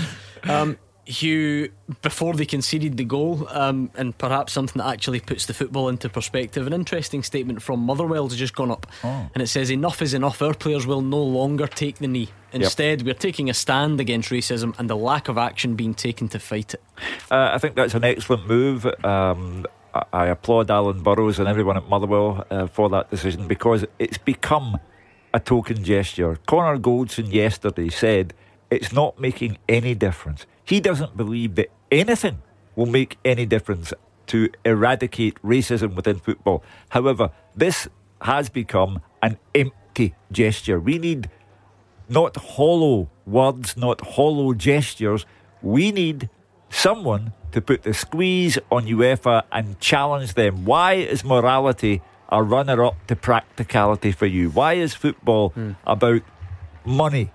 Um, Hugh, before they conceded the goal, um, and perhaps something that actually puts the football into perspective, an interesting statement from Motherwell's just gone up. Oh. And it says, Enough is enough. Our players will no longer take the knee. Instead, we're taking a stand against racism and the lack of action being taken to fight it. Uh, I think that's an excellent move. Um, I, applaud Alan Burrows and everyone at Motherwell uh, for that decision because it's become a token gesture. Connor Goldson yesterday said it's not making any difference. He doesn't believe that anything will make any difference to eradicate racism within football. However, this has become an empty gesture. We need not hollow words, not hollow gestures. We need someone to put the squeeze on UEFA and challenge them. Why is morality a runner up to practicality for you? Why is football hmm. about money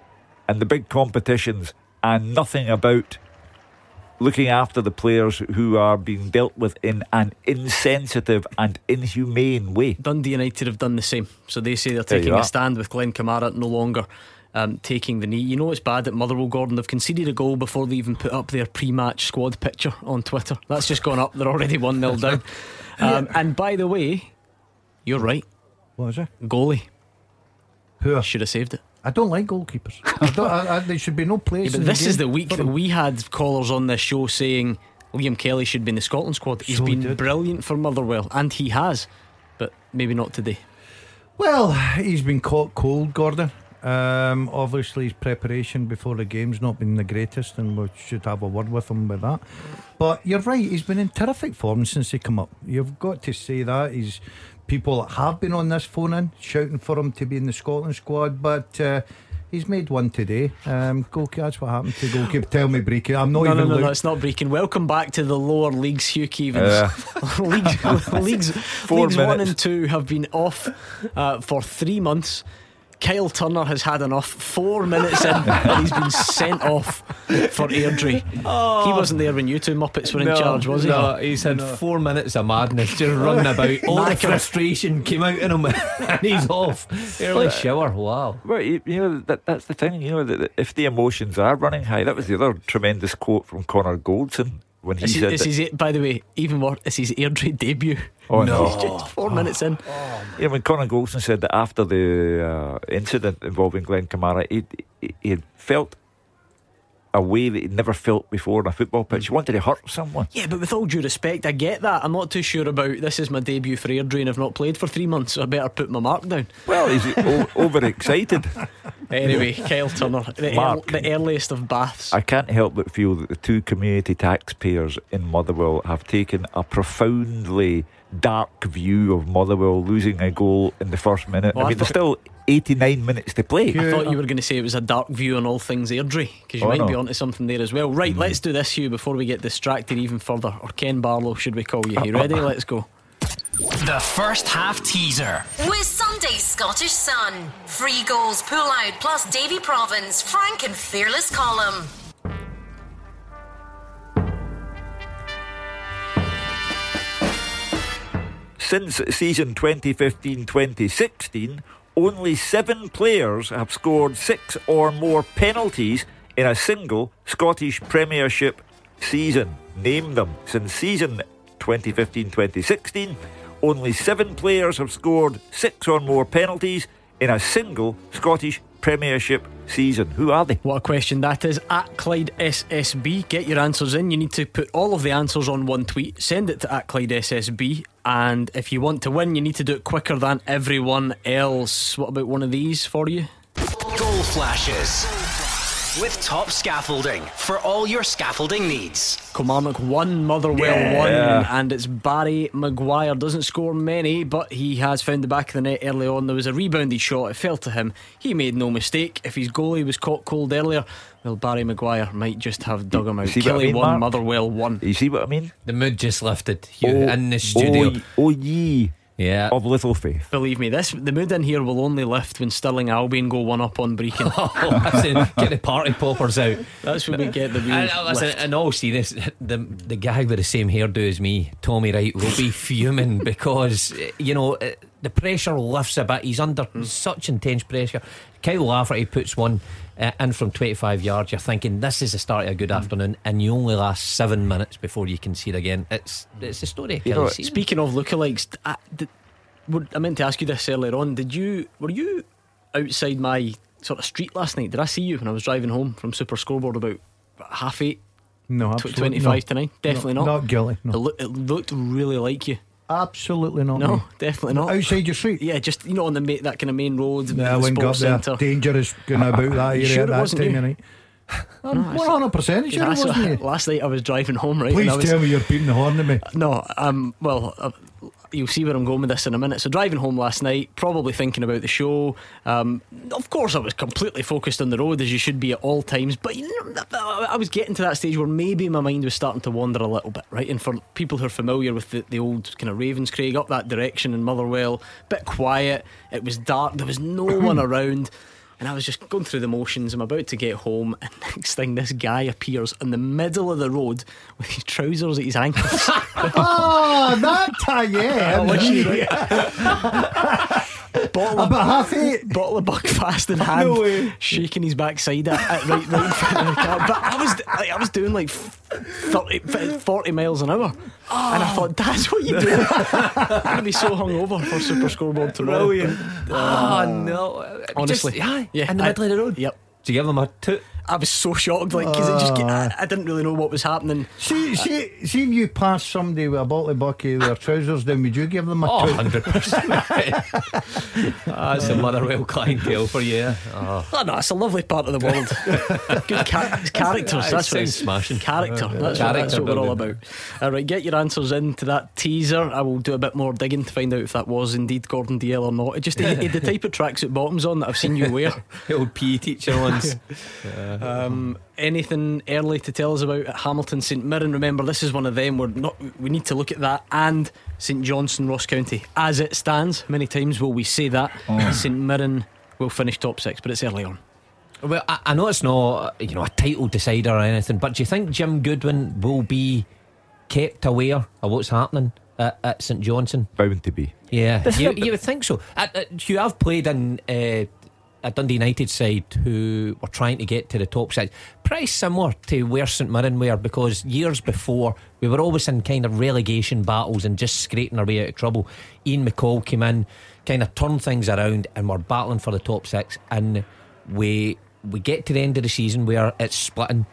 and the big competitions and nothing about looking after the players who are being dealt with in an insensitive and inhumane way? Dundee United have done the same. So they say they're taking a stand with Glenn Kamara no longer um, taking the knee. You know it's bad that Motherwell Gordon. They've conceded a goal before they even put up their pre match squad picture on Twitter. That's just gone up. They're already 1 0 down. Um, and by the way, you're right. What is it? Goalie. Who? Should have saved it. I don't like goalkeepers. I don't, I, I, there should be no place. Yeah, but in this is game the week that we had callers on this show saying Liam Kelly should be in the Scotland squad. He's So been did. brilliant for Motherwell, and he has, but maybe not today. Well, he's been caught cold, Gordon. Um, obviously, his preparation before the game's not been the greatest, and we should have a word with him with that. But you're right; he's been in terrific form since he come up. You've got to say that. He's people that have been on this phone in shouting for him to be in the Scotland squad, but. Uh, He's made one today. Um, goalkeeper, that's what happened to goalkeeper. Tell me, Breaky. I'm not no, even. no, no, look- no, it's not breaking. Welcome back to the lower leagues, Hugh Keevins. leagues, leagues, leagues one and two have been off uh, for three months. Kyle Turner has had enough. Four minutes in, and he's been sent off for Airdrie. He oh. wasn't there when you two Muppets were in No, charge, was he? No, he's had four minutes of madness just running about. All the frustration came out in him, and he's off. Early shower. Wow. Well, you, you know that that's the thing. You know that that if the emotions are running high, that was the other tremendous quote from Connor Goldson when he This, said is, that. this is, by the way, even more. This is Airdrie debut. Oh, no. He's just four minutes in. Yeah, when Connor Goldson said that after the uh, incident involving Glenn Kamara, he, he, he had felt a way that he'd never felt before on a football pitch. He wanted to hurt someone. Yeah, but with all due respect, I get that. I'm not too sure about this is my debut for Airdrie and I've not played for three months, so I better put my mark down. Well, he's o- overexcited. Anyway, Kyle Turner, the, Mark. the earliest of baths. I can't help but feel that the two community taxpayers in Motherwell have taken a profoundly dark view of Motherwell losing a goal in the first minute. Well, I I mean, there's still 89 minutes to play. I thought you were going to say it was a dark view on all things Airdrie because you Oh, might no. be onto something there as well. Right, let's do this, Hugh, before we get distracted even further. Or Ken Barlow, should we call you? You ready? Let's go. The first half teaser. With Sunday's Scottish Sun. Free goals pull out plus Davy Provan, Frank and Fearless column. Since season 2015 2016, only seven players have scored six or more penalties in a single Scottish Premiership season. Name them. Since season 2015 2016, only seven players have scored six or more penalties in a single Scottish Premiership season. Who are they? What a question that is. At Clyde SSB, get your answers in. You need to put all of the answers on one tweet, send it to at Clyde SSB, and if you want to win, you need to do it quicker than everyone else. What about one of these for you? Goal flashes with top scaffolding for all your scaffolding needs. Kilmarnock 1, Motherwell Yeah. 1, and it's Barry Maguire. Doesn't score many, but he has found the back of the net early on. There was a rebounded shot, it fell to him. He made no mistake. If his goalie was caught cold earlier, well, Barry Maguire might just have dug him out. See what I mean, 1, Mark? Motherwell 1. You see what I mean? The mood just lifted Hugh, Oh, in the studio. Oh, oh ye yeah. of little faith. Believe me, this the mood in here will only lift when Stirling Albion go one up on Brechin. Listen, get the party poppers out. That's when we get the real. And, listen, lift. in all seriousness, the the guy with the same hairdo as me, Tommy Wright, will be fuming because you know uh, the pressure lifts a bit. He's under Hmm. such intense pressure. Kyle Lafferty puts one uh, in from 25 yards. You're thinking this is the start of a good Hmm. afternoon, and you only last seven minutes before you can see it again. It's it's the story. Of You know, speaking of lookalikes, I, did, I meant to ask you this earlier on. Did you were you outside my sort of street last night? Did I see you when I was driving home from Super Scoreboard about half eight? No, absolutely twenty-five not. to nine. Definitely No, not. not guilty, no. It, loo- it looked really like you. Absolutely not. No, me. definitely not. Outside your street? Yeah, just you know on the ma- that kind of main road. No, I the wouldn't go there. Dangerous going about that You area sure at that time you? of night. I'm 100% sure it wasn't you. Last night I was driving home, right? Please and I was, tell me you're beating the horn at me. No, um, well, uh, you'll see where I'm going with this in a minute. So, driving home last night, probably thinking about the show. Um, of course, I was completely focused on the road, as you should be at all times. But you know, I was getting to that stage where maybe my mind was starting to wander a little bit, right? And for people who are familiar with the, the old kind of Ravenscraig up that direction in Motherwell, bit quiet. It was dark. There was no one around. And I was just going through the motions. I'm about to get home, and next thing, this guy appears in the middle of the road with his trousers at his ankles. Ah, that tie, yeah. Oh, was she, right? Bottle of, About half eight. bottle of Buckfast in hand, No way. shaking his backside at, at right, right in front of the car. But I was, like, I was doing like 30, 40 miles an hour, and I oh. thought that's what you do. I'm gonna be so hungover for Super Scoreboard tomorrow. Brilliant. Oh, ah. no. Honestly, Just, yeah, yeah, in the I- middle of the road. Yep. Do you give him a toot? I was so shocked, like, because it just, Ah. I, I didn't really know what was happening. See, see, see if you pass somebody with a bottle of bucky with their trousers down, would you give them a Oh, 100%. That's a Motherwell clientele for you. Oh. Oh, no, it's a lovely part of the world. Good ca- characters. It That's what sounds it's smashing. Character. Uh, That's, what, that's what we're all about. All right, get your answers into that teaser. I will do a bit more digging to find out if that was indeed Gordon Dalziel or not. It just he had the type of tracksuit bottoms on that I've seen you wear. The old PE teacher ones. Um, anything early to tell us about Hamilton St Mirren? Remember, this is one of them. We're not. We need to look at that and St Johnstone Ross County as it stands. Many times will we say that St Mirren will finish top six, but it's early on. Well, I, I know it's not you know a title decider or anything, but do you think Jim Goodwin will be kept aware of what's happening at, at St Johnstone? Bound to be. Yeah, you, you would think so. Uh, uh, Hugh, I've played in uh, a Dundee United side who were trying to get to the top side. Pretty similar to where St Mirren were because years before we were always in kind of relegation battles and just scraping our way out of trouble. Ian McCall came in, kind of turned things around, and we're battling for the top six. And we we get to the end of the season where it's splitting.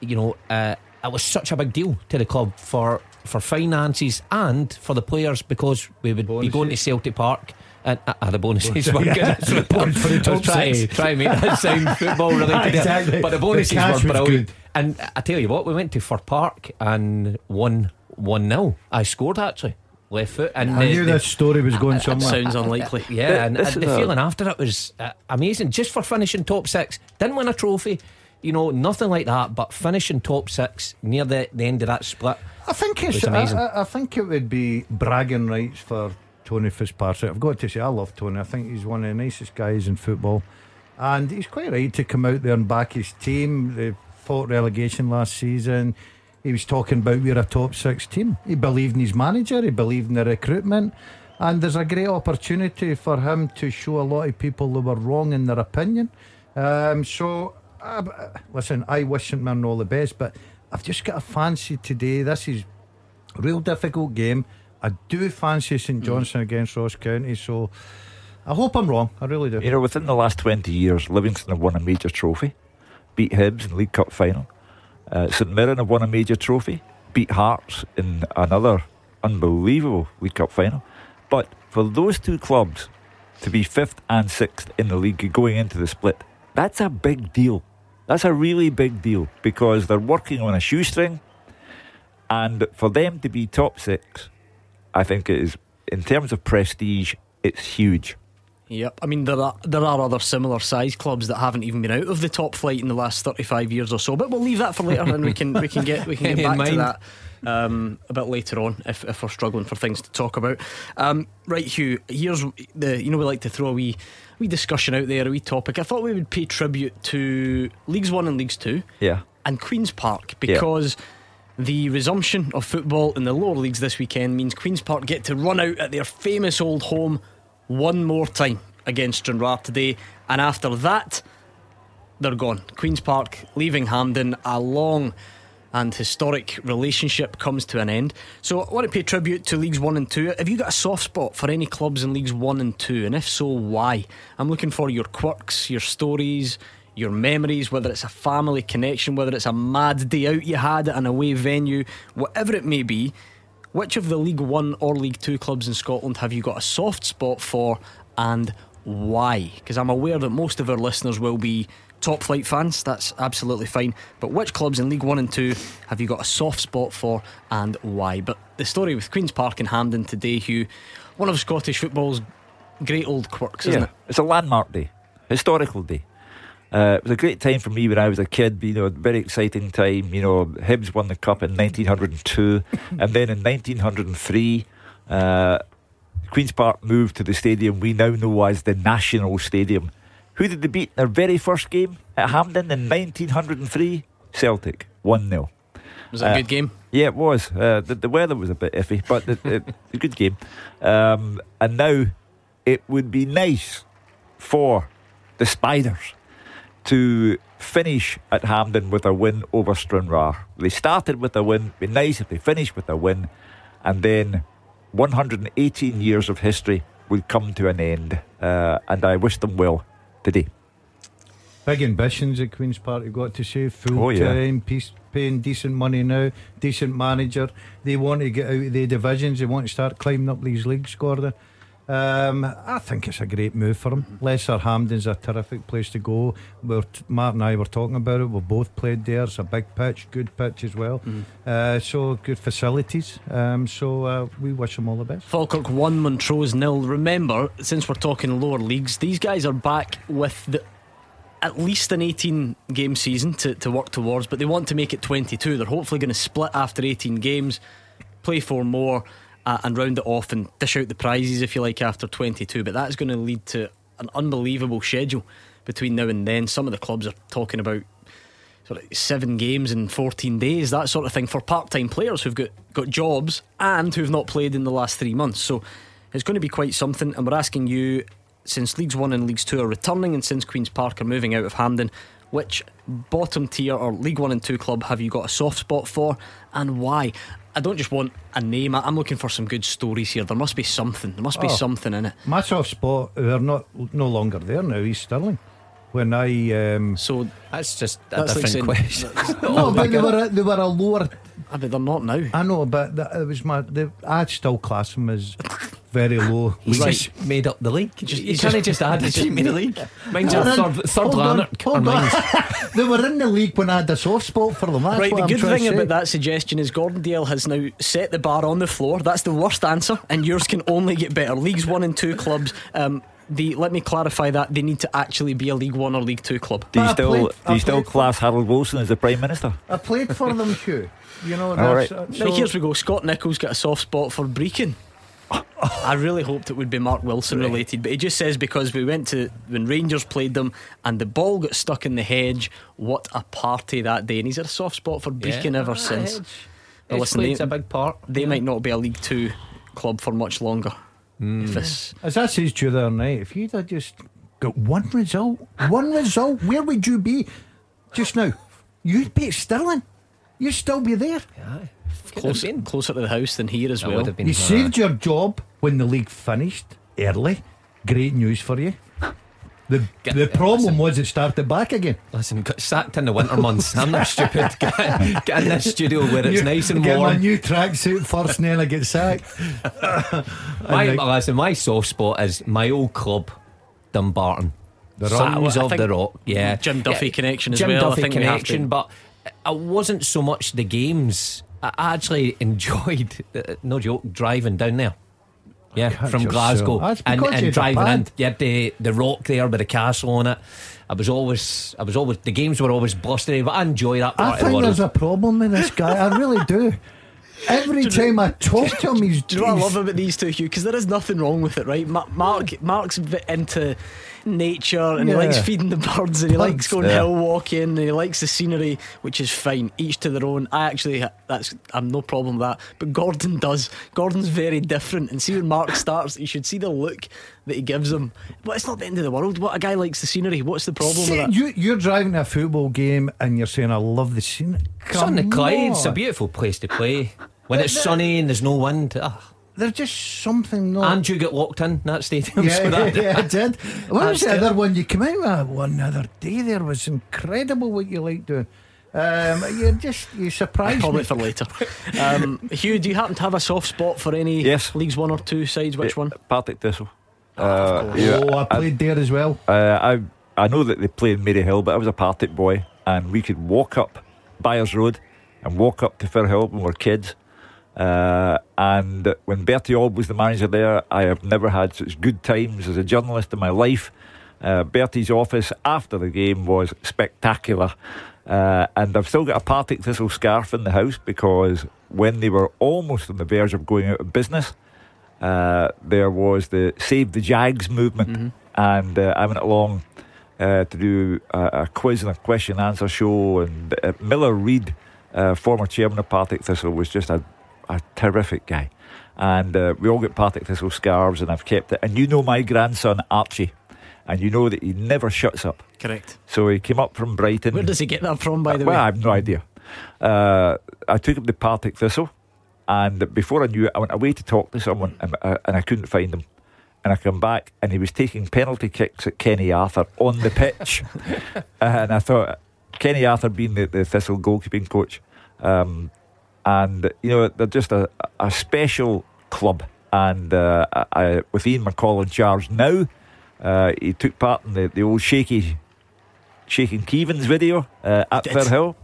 You know, uh, it was such a big deal to the club for for finances and for the players because we would be going to Celtic Park. And uh, uh, the bonuses were good. Yeah. Bonus for the I was top trying, six. try and make that sound football related. Exactly. But the bonuses The were was brilliant. good. And I tell you what, we went to Fir Park and won 1 0. I scored actually. Left foot. And I the- knew the- this story was going somewhere. Sounds unlikely. yeah, and, and the feeling after it was uh, amazing. Just for finishing top six, didn't win a trophy, you know, nothing like that. But finishing top six near the, the end of that split, I think it's was amazing. I, I- I think it would be bragging rights for Tony Fitzpatrick. I've got to say, I love Tony. I think he's one of the nicest guys in football, and he's quite right to come out there and back his team. They fought relegation last season. He was talking about we're a top six team. He believed in his manager. He believed in the recruitment. And there's a great opportunity for him to show a lot of people who were wrong in their opinion. Um, so, uh, listen, I wish St Mirren all the best, but I've just got a fancy today. This is a real difficult game. I do fancy St Johnstone against Ross County, so I hope I'm wrong. I really do. You know, within the last 20 years, Livingston have won a major trophy, beat Hibs in the League Cup final. Uh, St Mirren have won a major trophy, beat Hearts in another unbelievable League Cup final. But for those two clubs to be fifth and sixth in the league going into the split, that's a big deal. That's a really big deal because they're working on a shoestring. And for them to be top six, I think it is, in terms of prestige, it's huge. Yep, I mean there are there are other similar size clubs that haven't even been out of the top flight in the last thirty five years or so. But we'll leave that for later, and we can we can get we can get back to that um, a bit later on if, if we're struggling for things to talk about. Um, right, Hugh. Here's the you know we like to throw a wee wee discussion out there, a wee topic. I thought we would pay tribute to Leagues One and Leagues Two. Yeah. And Queens Park because. Yeah. The resumption of football in the lower leagues this weekend means Queen's Park get to run out at their famous old home one more time against Stranraer today, and after that, they're gone. Queen's Park leaving Hampden, a long and historic relationship comes to an end. So I want to pay tribute to Leagues 1 and 2. Have you got a soft spot for any clubs in Leagues 1 and 2? And if so, why? I'm looking for your quirks, your stories, your memories, whether it's a family connection, whether it's a mad day out you had at an away venue, whatever it may be. Which of the League One or League Two clubs in Scotland have you got a soft spot for and why? Because I'm aware that most of our listeners will be top flight fans. That's absolutely fine. But which clubs in League One and Two have you got a soft spot for and why? But the story with Queen's Park and Hampden today, Hugh, one of Scottish football's great old quirks, isn't yeah, it? It's a landmark day, historical day. Uh, it was a great time for me when I was a kid. You know, a very exciting time. You know, Hibs won the cup in 1902, and then in 1903, uh, Queen's Park moved to the stadium we now know as the National Stadium. Who did they beat in their very first game at Hampden in 1903? Celtic, 1 0. Was that uh, a good game? Yeah, it was. Uh, the, the, weather was a bit iffy, but it, it, a good game. Um, and now it would be nice for the Spiders to finish at Hampden with a win over Stranraer. They started with a win. It'd be nice if they finished with a win, and then 118 years of history will come to an end, uh, and I wish them well today. Big ambitions at Queen's Park, you've got to say. Full oh, yeah. time, peace, paying decent money now, decent manager. They want to get out of the divisions, they want to start climbing up these leagues, Gordon. Um, I think it's a great move for him. Lesser Hampden's a terrific place to go. We're t- Matt and I were talking about it. We've both played there. It's a big pitch, good pitch as well. Mm. Uh, so good facilities. Um, so uh, we wish them all the best. Falkirk one, Montrose nil. Remember, since we're talking lower leagues, these guys are back with the at least an 18 game season to, to work towards, but they want to make it 22. They're hopefully going to split after 18 games, play four more uh, and round it off and dish out the prizes if you like after 22. But that's going to lead to an unbelievable schedule between now and then. Some of the clubs are talking about sort of seven games in 14 days, that sort of thing for part-time players who've got, got jobs and who've not played in the last three months. So it's going to be quite something. And we're asking you, since Leagues One and Leagues Two are returning, and since Queens Park are moving out of Hampden, which bottom tier or League One and Two club have you got a soft spot for, and why? I don't just want a name. I'm looking for some good stories here. There must be something. There must be oh, something in it. My soft spot. They're not no longer there now. East Stirling. When I um, so that's just a that's different like question. no, but they were a, they were a lower. I mean, they're not now. I know, but it was my. The, I'd still class them as very low. He's right. just made up the league. Just, you can't just add the team in the league. Mine's a third, third Lanark. Hold on. they were in the league when I had a soft spot for them. That's right. The I'm good thing about that suggestion is Gordon Dalziel has now set the bar on the floor. That's the worst answer, and yours can only get better. Leagues one and two clubs. Um, the, let me clarify that they need to actually be a League One or League Two club. Do you still played, do you still class Harold Wilson as the Prime Minister? I played for them, Hugh. You know, All right. Uh, so now here's we go. Scott Nichols got a soft spot for Brechin. I really hoped it would be Mark Wilson right. related, but he just says because we went to when Rangers played them and the ball got stuck in the hedge. What a party that day! And he's had a soft spot for Brechin yeah. ever ah, since. Hedge. But listen, they, a big part. They yeah. might not be a League Two club for much longer. Mm. As I said to you the other night, if you'd have just got one result, one result, where would you be just now? You'd be at Stirling. You'd still be there. Yeah. Close, closer to the house than here as that well. You saved your job when the league finished early. great news for you. The, the problem was it started back again. Listen, got sacked in the winter months. I'm not stupid. Get, get in this studio where it's You- nice and get my warm. new tracksuit first, and then I get sacked. My, like, listen, my soft spot is my old club, Dumbarton. The Rock. Sons I of think the Rock, yeah. Jim Duffy Yeah, connection as Jim well, I Duffy think we have connection, to- but I wasn't so much the games. I actually enjoyed, uh, no joke, driving down there. Yeah, Catch from. Glasgow That's and, because and you driving in. pad. You had the the rock there with the castle on it. I was always, I was always. The games were always blustery, but I enjoy that I part of the think there's a problem with this guy. I really do. Every time I talk to him, he's. Do you know what I love about these two, Hugh? Because there is nothing wrong with it, right? Mark, Mark's bit into nature and he likes feeding the birds and he likes going Yeah. hill walking and he likes the scenery, which is fine. Each to their own. I actually, that's I'm no problem with that. But Gordon does. Gordon's very different. And see when Mark starts, you should see the look that he gives him. But it's not the end of the world. What a guy likes the scenery. What's the problem See, with that? you, you're driving a football game and you're saying, I love the scene. It's on the Come Clyde. It's a beautiful place to play when it's sunny and there's no wind. There's just something not. And you get locked in that stadium. yeah, so that, yeah, I did. What was the other one you came out with? One other day there was incredible what you like doing. Um, you just you surprised Probably me. for later. Um, Hugh, do you happen to have a soft spot for any Yes. leagues one or two sides? Which one? Partick Thistle. of course. oh, I played there as well. Uh, I I know that they play in Maryhill, but I was a Partick boy, and we could walk up Byres Road and walk up to Firhill when we were kids. Uh, and when Bertie Auld was the manager there, I have never had such good times as a journalist in my life. Uh, Bertie's office after the game was spectacular. Uh, and I've still got a Partick Thistle scarf in the house because when they were almost on the verge of going out of business, uh, there was the Save the Jags movement, and uh, I went along uh, to do a, a quiz and a question answer show. And uh, Miller Reid, uh, former chairman of Partick Thistle, was just a, a terrific guy. And uh, we all get Partick Thistle scarves, and I've kept it. And you know my grandson Archie, and you know that he never shuts up. Correct. So he came up from Brighton. Where does he get that from, by the well, way? I have no idea. Uh, I took him to Partick Thistle, and before I knew it, I went away to talk to someone, and, uh, and I couldn't find him. And I come back, and he was taking penalty kicks at Kenny Arthur on the pitch. and I thought, Kenny Arthur being the, the Thistle goalkeeping coach, um, and you know they're just a, a special club. And uh, I, with Ian McCall in charge now, uh, he took part in the, the old shaky shaking Keevins video uh, at Did. Firhill.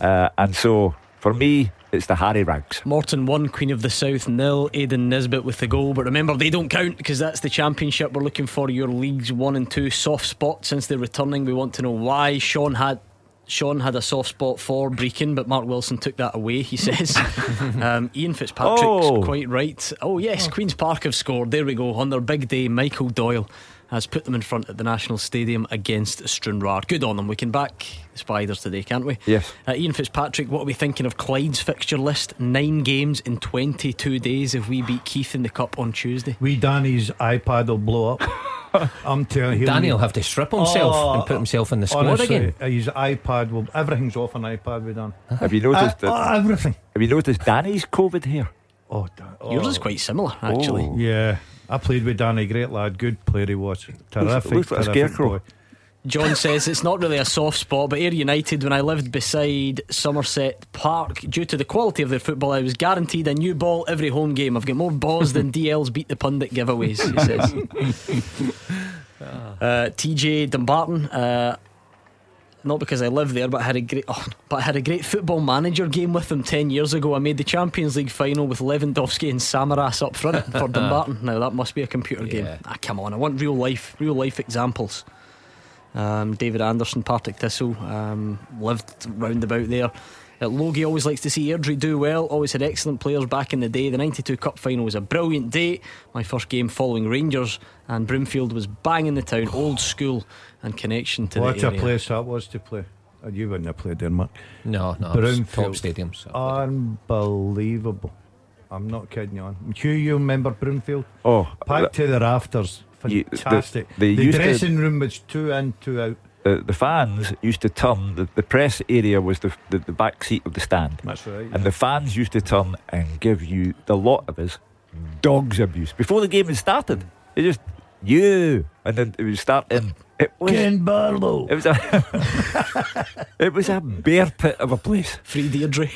Uh, and so for me, it's the Harry Wraggs. Morton 1, Queen of the South nil. Aidan Nisbet with the goal. But remember, they don't count because that's the championship. We're looking for your leagues 1 and 2 soft spot since they're returning. We want to know why. Sean had. Sean had a soft spot for Brechin, but Mark Wilson took that away, he says. um, Ian Fitzpatrick's Oh. quite right. Oh, yes, Queen's Park have scored. There we go. On their big day, Michael Doyle has put them in front at the National Stadium against Stranraer. Good on them. We can back the Spiders today, can't we? Yes. Uh, Ian Fitzpatrick, what are we thinking of Clyde's fixture list? Nine games in 22 days if we beat Keith in the Cup on Tuesday. We Danny's iPad will blow up. I'm telling you. Danny will have to strip himself Oh, and put himself in the squad honestly, again. His iPad will. Everything's off an iPad with Dan. Have you noticed Uh, that? oh, everything. Have you noticed Danny's COVID here? Oh, Dan, oh. Yours is quite similar, actually. Oh. Yeah, I played with Danny. Great lad, good player he was. Terrific. looks like a terrific scarecrow. boy. John says it's not really a soft spot, but Ayr United, when I lived beside Somerset Park, due to the quality of their football, I was guaranteed a new ball every home game. I've got more balls than DL's beat the pundit giveaways, he says. uh, TJ Dumbarton, uh, not because I live there, but I had a great, oh, but I had a great football manager game with them ten years ago. I made the Champions League final with Lewandowski and Samaras up front for Dumbarton. Now that must be a computer game. Ah, come on! I want real life, real life examples. Um, David Anderson, Partick Thistle, um, lived round about there. Uh, Logie always likes to see Airdrie do well. Always had excellent players back in the day. The '92 Cup final was a brilliant day. My first game following Rangers, and Broomfield was bang in the town, old school and connection to What the area. What a area. place that was to play. Uh, You wouldn't have played there, Mark. No, no, it's top Broomfield. stadiums. Unbelievable. I'm not kidding you on. Hugh, you remember Broomfield? Oh, Packed to the rafters. You- the- Fantastic. the used to- dressing room was two in, two out. The, the fans used to turn, the, the press area was the, the, the back seat of the stand. That's right. And the fans used to turn and give you, the lot of us, dogs abuse. Before the game had started, they just you, and then it was starting. It was Ken Barlow. It was a it was a bear pit of a place. Free Deirdre.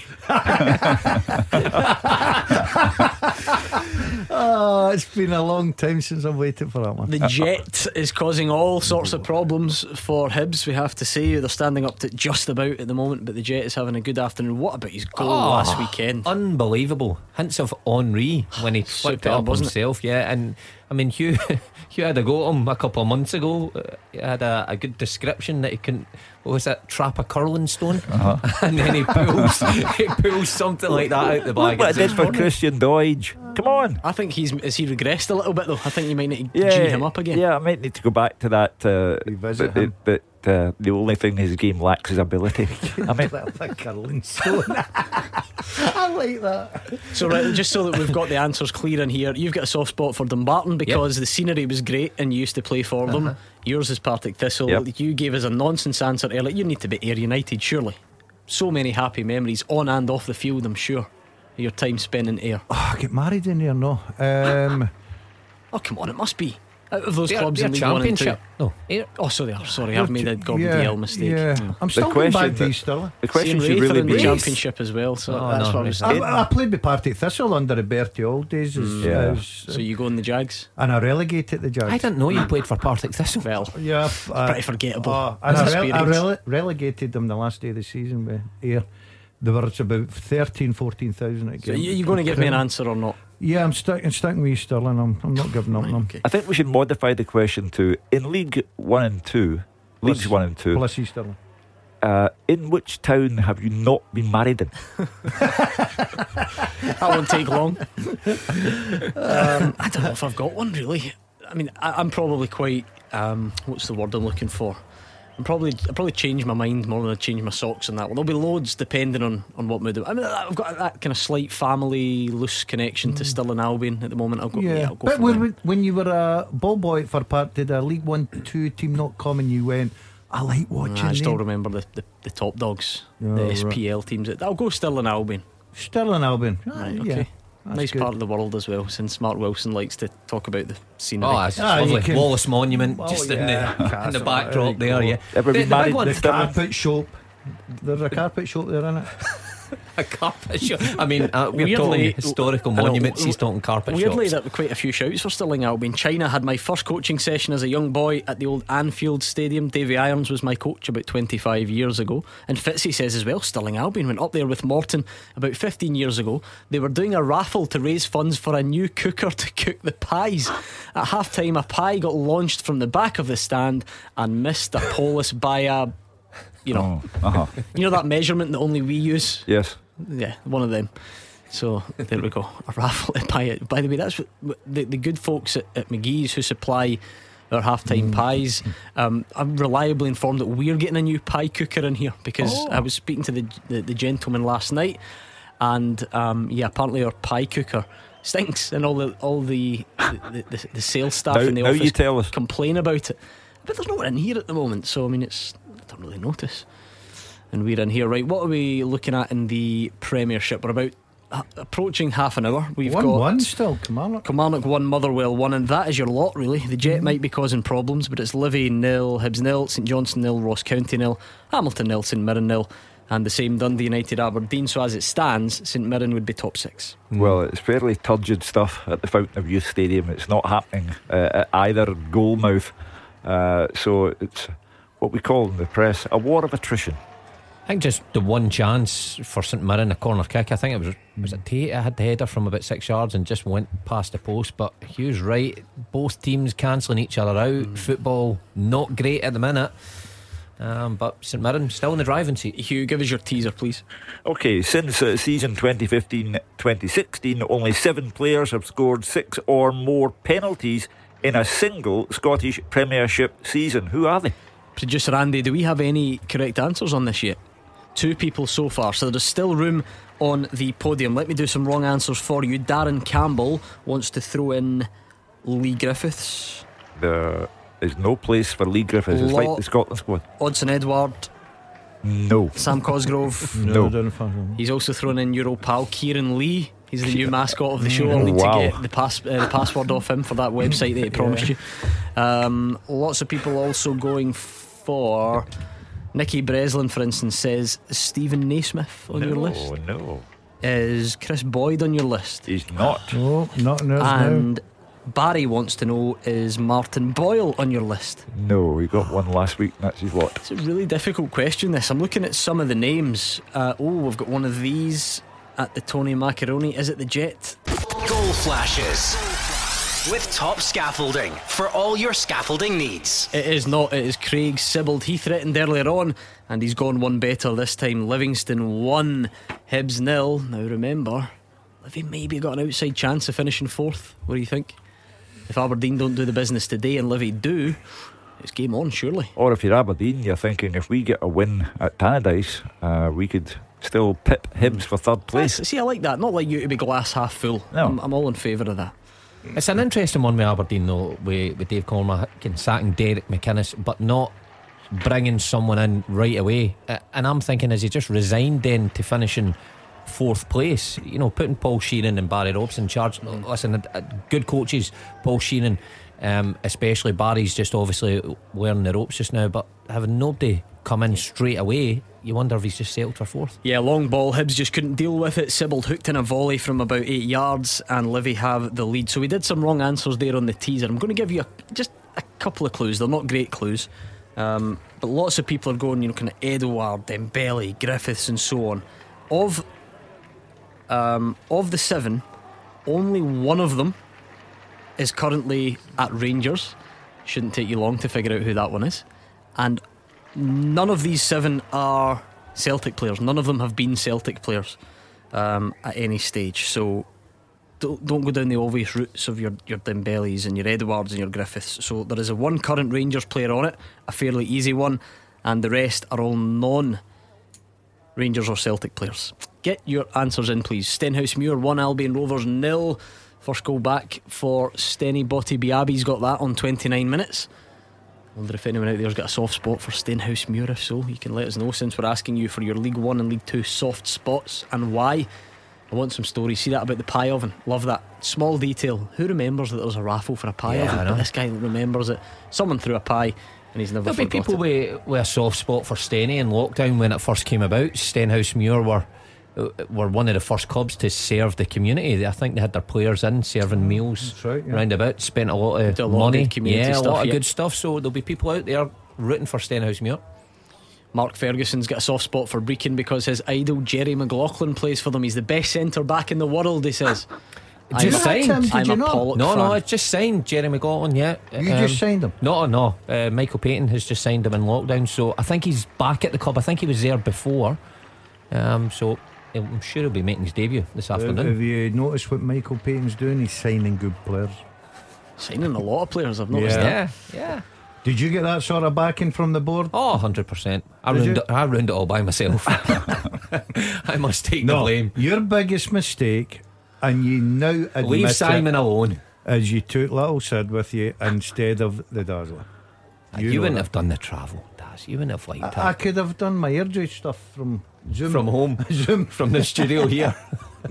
oh, it's been a long time since I've waited for that one. The jet is causing all sorts of problems for Hibs, we have to say. They're standing up to just about at the moment, but the jet is having a good afternoon. What about his goal Oh, last weekend? Unbelievable. Hints of Henri when he flipped it up wasn't it? himself. Yeah, and I mean, Hugh, Hugh had a go at him a couple of months ago. Uh, He had a, a good description that he couldn't, what was that, trap a curling stone? and then he pulls, he pulls something like that out the Look bag. what I It's did for morning. Christian Doidge. Come on. I think he's has he regressed a little bit though. I think you might need to Yeah, G him up again. Yeah, I might need to go back to that. Uh, Revisit that, him. That, uh, the only thing his game lacks is ability. I mean, a curling stone. I like that. So right, just so that we've got the answers clear in here, you've got a soft spot for Dumbarton because the scenery was great and you used to play for them. Uh-huh. Yours is Partick Thistle. Yep. You gave us a nonsense answer earlier. You need to be Ayr United, surely. So many happy memories on and off the field, I'm sure. Your time spent in Ayr. Oh, I get married in there, no. Um, Oh, come on, it must be. Out of those They're- clubs they're in League One and Two. championship. No, Ayr- Oh, so they are. Sorry, I've made a Gordon yeah, Dalziel mistake. Yeah, Mm. I'm still going back to East Stirling. the question Same should Raith are really the be championship as well, so Oh, that's no, what I was no. saying. I, I played with Partick Thistle under Bertie Auld days, as, Yeah. as- So you go in the Jags? and I relegated the Jags. I didn't know you played for Partick Thistle. Well, Yeah, uh, pretty forgettable. uh, and I, as rele- I rele- relegated them the last day of the season with Ayr. There were about 13, 14,000 at So game. you, you going to give me an answer or not? Yeah, I'm sticking sticking with Stirling. I'm, I'm not giving up on them. Okay. I think we should modify the question to in League One and Two, Leagues Plus- One and Two. Plus East Stirling. Uh, in which town have you not been married in? That won't take long. um, I don't know if I've got one really. I mean, I, I'm probably quite. Um, what's the word I'm looking for? I'm probably I probably change my mind more than I change my socks on that one. There'll be loads depending on, on what mood. I'm- I mean, I've got that kind of slight family loose connection to Stirling Albion at the moment. I'll go. Yeah, Yeah, I'll go but when, when you were a ball boy for part, did a League One two team not come and you went? I like watching. I still them." remember the, the, the top dogs, Oh, the right. SPL teams. I'll go Stirling Albion. Stirling Albion. Ah, Right, yeah, okay. That's nice good. part of the world as well, since Mark Wilson likes to talk about the scenery. Oh, it's Ah, lovely. can- Wallace Monument Oh, just in yeah, the in the there backdrop you there. Yeah, Ever the, been the big one, The carpet shop. There's a carpet shop there, isn't it? a carpet shop. I mean, uh, we're Weirdly- talking historical I know, monuments. He's talking carpet Weirdly, shops. there were quite a few shouts for Stirling Albion. China had my first coaching session as a young boy at the old Annfield Stadium. Davy Irons was my coach about 25 years ago. And Fitzy says as well, Stirling Albion went up there with Morton about 15 years ago. They were doing a raffle to raise funds for a new cooker to cook the pies. At half time, a pie got launched from the back of the stand and missed a polis by a. You know, Oh, uh-huh. you know that measurement that only we use. Yes. Yeah, one of them. So there we go. A raffle it. By the way, that's what the, the good folks at, at McGhee's who supply our halftime pies. Um, I'm reliably informed that we're getting a new pie cooker in here because Oh. I was speaking to the, the, the gentleman last night, and um, yeah, apparently our pie cooker stinks, and all the all the the, the, the sales staff Now- in the office you tell us. complain about it. But there's no one in here at the moment, so I mean, it's don't really notice. And we're in here, right? What are we looking at in the Premiership? We're about uh, approaching half an hour. We've one got one still. Come on. Kilmarnock one, Motherwell one, and that is your lot really. The Jet might be causing problems, but it's Livy nil, Hibs nil, St Johnstone nil, Ross County nil, Hamilton nil, St Mirren nil, and the same Dundee United Aberdeen. So as it stands, St Mirren would be top six. Well, it's fairly turgid stuff at the Fountain of Youth Stadium. It's not happening uh, at either goalmouth. Uh, so it's what we call in the press a war of attrition. I think just the one chance for St Mirren, a corner kick. I think it was was it Tait. I had the header from about six yards and just went past the post. But Hugh's right. Both teams cancelling each other out. Football not great at the minute. Um, but St Mirren still in the driving seat. Hugh, give us your teaser, please. Okay, since uh, season 2015 2016, only seven players have scored six or more penalties in a single Scottish Premiership season. Who are they? Producer Andy, do we have any correct answers on this yet? Two people so far, so there's still room on the podium. Let me do some wrong answers for you. Darren Campbell wants to throw in Leigh Griffiths, There is no place for Leigh Griffiths. It's Law- like the Scotland squad. Odsonne Edouard, No. Sam Cosgrove. No. don't He's also thrown in Euro pal Kieran Lee He's the new mascot of the show. I'll need Wow. to get the, pass, uh, the password off him for that website that he promised you. Um, lots of people also going for. Nikki Breslin, for instance, says Steven Naismith on your No, list. no. Is Kris Boyd on your list? He's not. No, not now. And Barry wants to know is Martin Boyle on your list? No, we got one last week. That's his what? It's a really difficult question. This. I'm looking at some of the names. Uh, oh, we've got one of these at the Tony Macaroni. Is it the Jet? Goal flashes with top scaffolding for all your scaffolding needs. It is not. It is Craig Sibbald. He threatened earlier on, and he's gone one better this time. Livingston one, Hibs nil. Now remember, Livy maybe got an outside chance of finishing fourth. What do you think? If Aberdeen don't do the business today and Livy do, it's game on. Surely. Or if you're Aberdeen, you're thinking if we get a win at Tannadice, uh, we could still pip Hibs for third place. That's- see, I like that. Not like you to be glass half full. No. I'm, I'm all in favour of that. It's an interesting one with Aberdeen though, with, with Dave Cormack and sacking Derek McInnes, but not bringing someone in right away. And I'm thinking, is he just resigned then to finishing fourth place? You know, putting Paul Sheerin and Barry Robson in charge. Listen, uh, uh, good coaches, Paul Sheerin, um, especially Barry's just obviously wearing the ropes just now, but having nobody come in straight away, you wonder if he's just settled for fourth. Yeah, long ball. Hibs just couldn't deal with it. Sibbald hooked in a volley from about eight yards, and Livy have the lead. So we did some wrong answers there on the teaser. I'm going to give you a, just a couple of clues. They're not great clues, um, but lots of people are going, you know, kind of Edouard, Dembele, Griffiths, and so on. Of um, of the seven, only one of them is currently at Rangers. Shouldn't take you long to figure out who that one is, and none of these seven are Celtic players. None of them have been Celtic players um, at any stage. So don't, don't go down the obvious routes of your, your Dembeles and your Edouards and your Griffiths. So there is a one current Rangers player on it, a fairly easy one, and the rest are all non Rangers or Celtic players. Get your answers in, please. Stenhousemuir 1, Albion Rovers nil. First goal back for Steny Botti Biabi's got that on 29 minutes. Wonder if anyone out there's got a soft spot for Stenhousemuir. If so, you can let us know since we're asking you for your League One and League Two soft spots and why. I want some stories. See that about the pie oven? Love that. Small detail. Who remembers that there was a raffle for a pie Yeah, oven? But this guy remembers it. Someone threw a pie and he's never There'll be people it. with, with a soft spot for Steny in lockdown when it first came about. Stenhousemuir were were one of the first clubs to serve the community. I think they had their players in serving meals right, yeah. round about. Spent a lot of Did a lot of money, good community yeah, a lot of yeah. good stuff. So there'll be people out there rooting for Stenhousemuir. Mark Ferguson's got a soft spot for Brechin because his idol Jerry McLaughlin plays for them. He's the best centre back in the world, he says. I'm Just a- signed. I'm a Pollock No, fan. no, it's just signed Jerry McLaughlin. Yeah, Um, You just signed him? No, no. Uh, Michael Paton has just signed him in lockdown, so I think he's back at the club. I think he was there before. Um, so I'm sure he'll be making his debut this afternoon. have you noticed what Michael Paton's doing? He's signing good players. Signing a lot of players, I've noticed Yeah. that. Yeah, yeah. Did you get that sort of backing from the board? Oh, 100%. I Did ruined, you? it, I ruined it all by myself. I must take the No, blame. your biggest mistake, and you now admit Leave it, Simon alone. As you took Little Sid with you instead of the Dazzler. You, know wouldn't have done the travel, Daz. You wouldn't have liked I, I could have done my eardrum stuff from Zoom. From home. Zoom. From the studio here.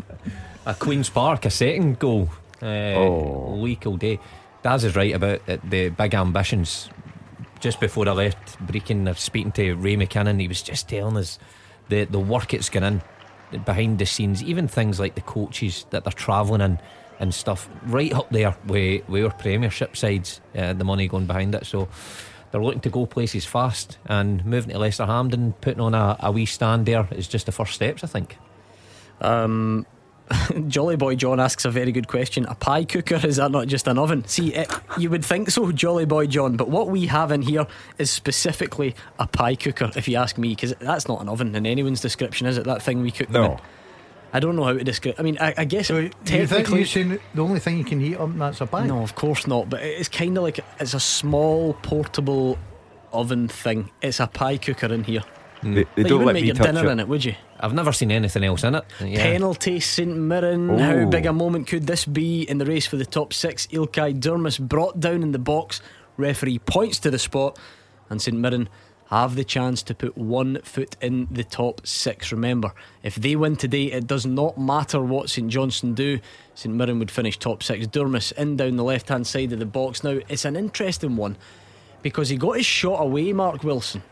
a Queen's Park, a second goal. Uh, Oh. Leak all day. Daz is right about it, the big ambitions. Just before I left Brechin, I was speaking to Ray McKinnon. He was just telling us the, the work it's gone in behind the scenes, even things like the coaches that they're travelling in and stuff, right up there with, with our Premiership sides, uh, the money going behind it. So they're looking to go places fast and moving to Lesser Hampden, putting on a, a wee stand there is just the first steps, I think. Um, Jolly Boy John asks a very good question. A pie cooker, is that not just an oven? See, it, you would think so, Jolly Boy John, but what we have in here is specifically a pie cooker, if you ask me, because that's not an oven in anyone's description, is it? That thing we cook them No. In? I don't know how to describe I mean, I, I guess You think technically. you're the only thing you can heat up that's a pie? No, of course not. But it's kind of like it's a small portable oven thing. It's a pie cooker in here. Mm. They, they Like, don't wouldn't let make me your dinner it. in it, would you? I've never seen anything else in it. Yeah. Penalty, St Mirren. How big a moment could this be in the race for the top six? Ilkay Durmus brought down in the box. Referee points to the spot, and St Mirren have the chance to put one foot in the top six. Remember, if they win today, it does not matter what St Johnstone do. St Mirren would finish top six. Durmus in down the left hand side of the box. Now, it's an interesting one because he got his shot away, Mark Wilson.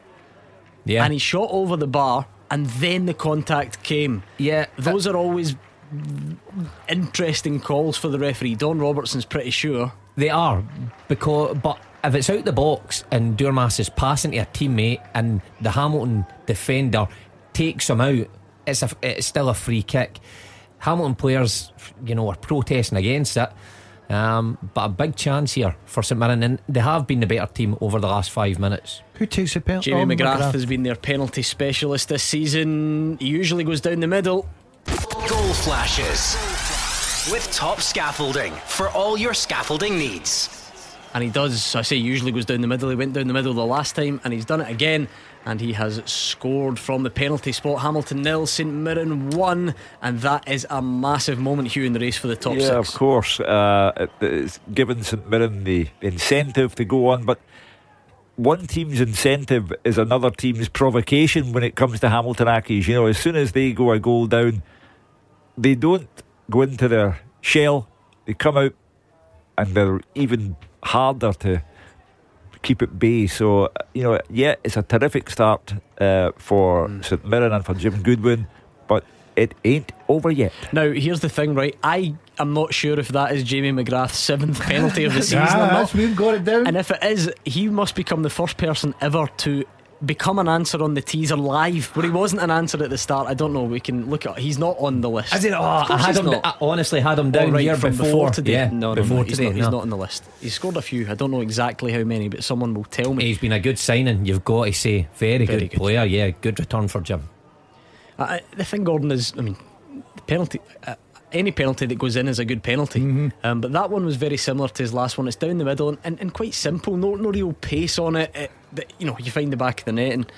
Yeah. And he shot over the bar, and then the contact came. Yeah. Those are always interesting calls for the referee. Don Robertson's pretty sure. They are because, but if it's out the box and Durmus is passing to a teammate and the Hamilton defender takes him out, it's a, it's still a free kick. Hamilton players, you know, are protesting against it. Um, but a big chance here for St Mirren, and they have been the better team over the last five minutes. Who takes the penalty? Jamie Oh, McGrath, McGrath. has been their penalty specialist this season. He usually goes down the middle. Goal flashes with top scaffolding for all your scaffolding needs. And he does, I say, usually goes down the middle. He went down the middle the last time, and he's done it again. And he has scored from the penalty spot. Hamilton nil, St Mirren one, and that is a massive moment, Hugh, in the race for the top yeah, six. of course. Uh, it's given St Mirren the incentive to go on, but one team's incentive is another team's provocation when it comes to Hamilton Accies. You know, as soon as they go a goal down, they don't go into their shell. They come out and they're even harder to keep at bay. So, you know, yeah, it's a terrific start uh, for St Mirren and for Jim Goodwin, but it ain't over yet. Now, here's the thing, right? I am not sure if that is Jamie McGrath's seventh penalty of the season Ah, or not. we've got it down. And if it is, he must become the first person ever to become an answer on the teaser live, where he wasn't an answer at the start. I don't know. We can look at. He's not on the list. Is it? Oh, I had him. I honestly had him down right, here from before, today. Yeah, no, no, before no, he's today. Not, he's no. not on the list. He's scored a few. I don't know exactly how many, but someone will tell me. He's been a good signing. You've got to say, very, Very good, good. player. Yeah, good return for Jim. The thing, Gordon, is I mean, the penalty. Uh, any penalty that goes in is a good penalty, um, but that one was very similar to his last one. It's down the middle and, and, and quite simple. No, no real pace on it. it the, you know, you find the back of the net and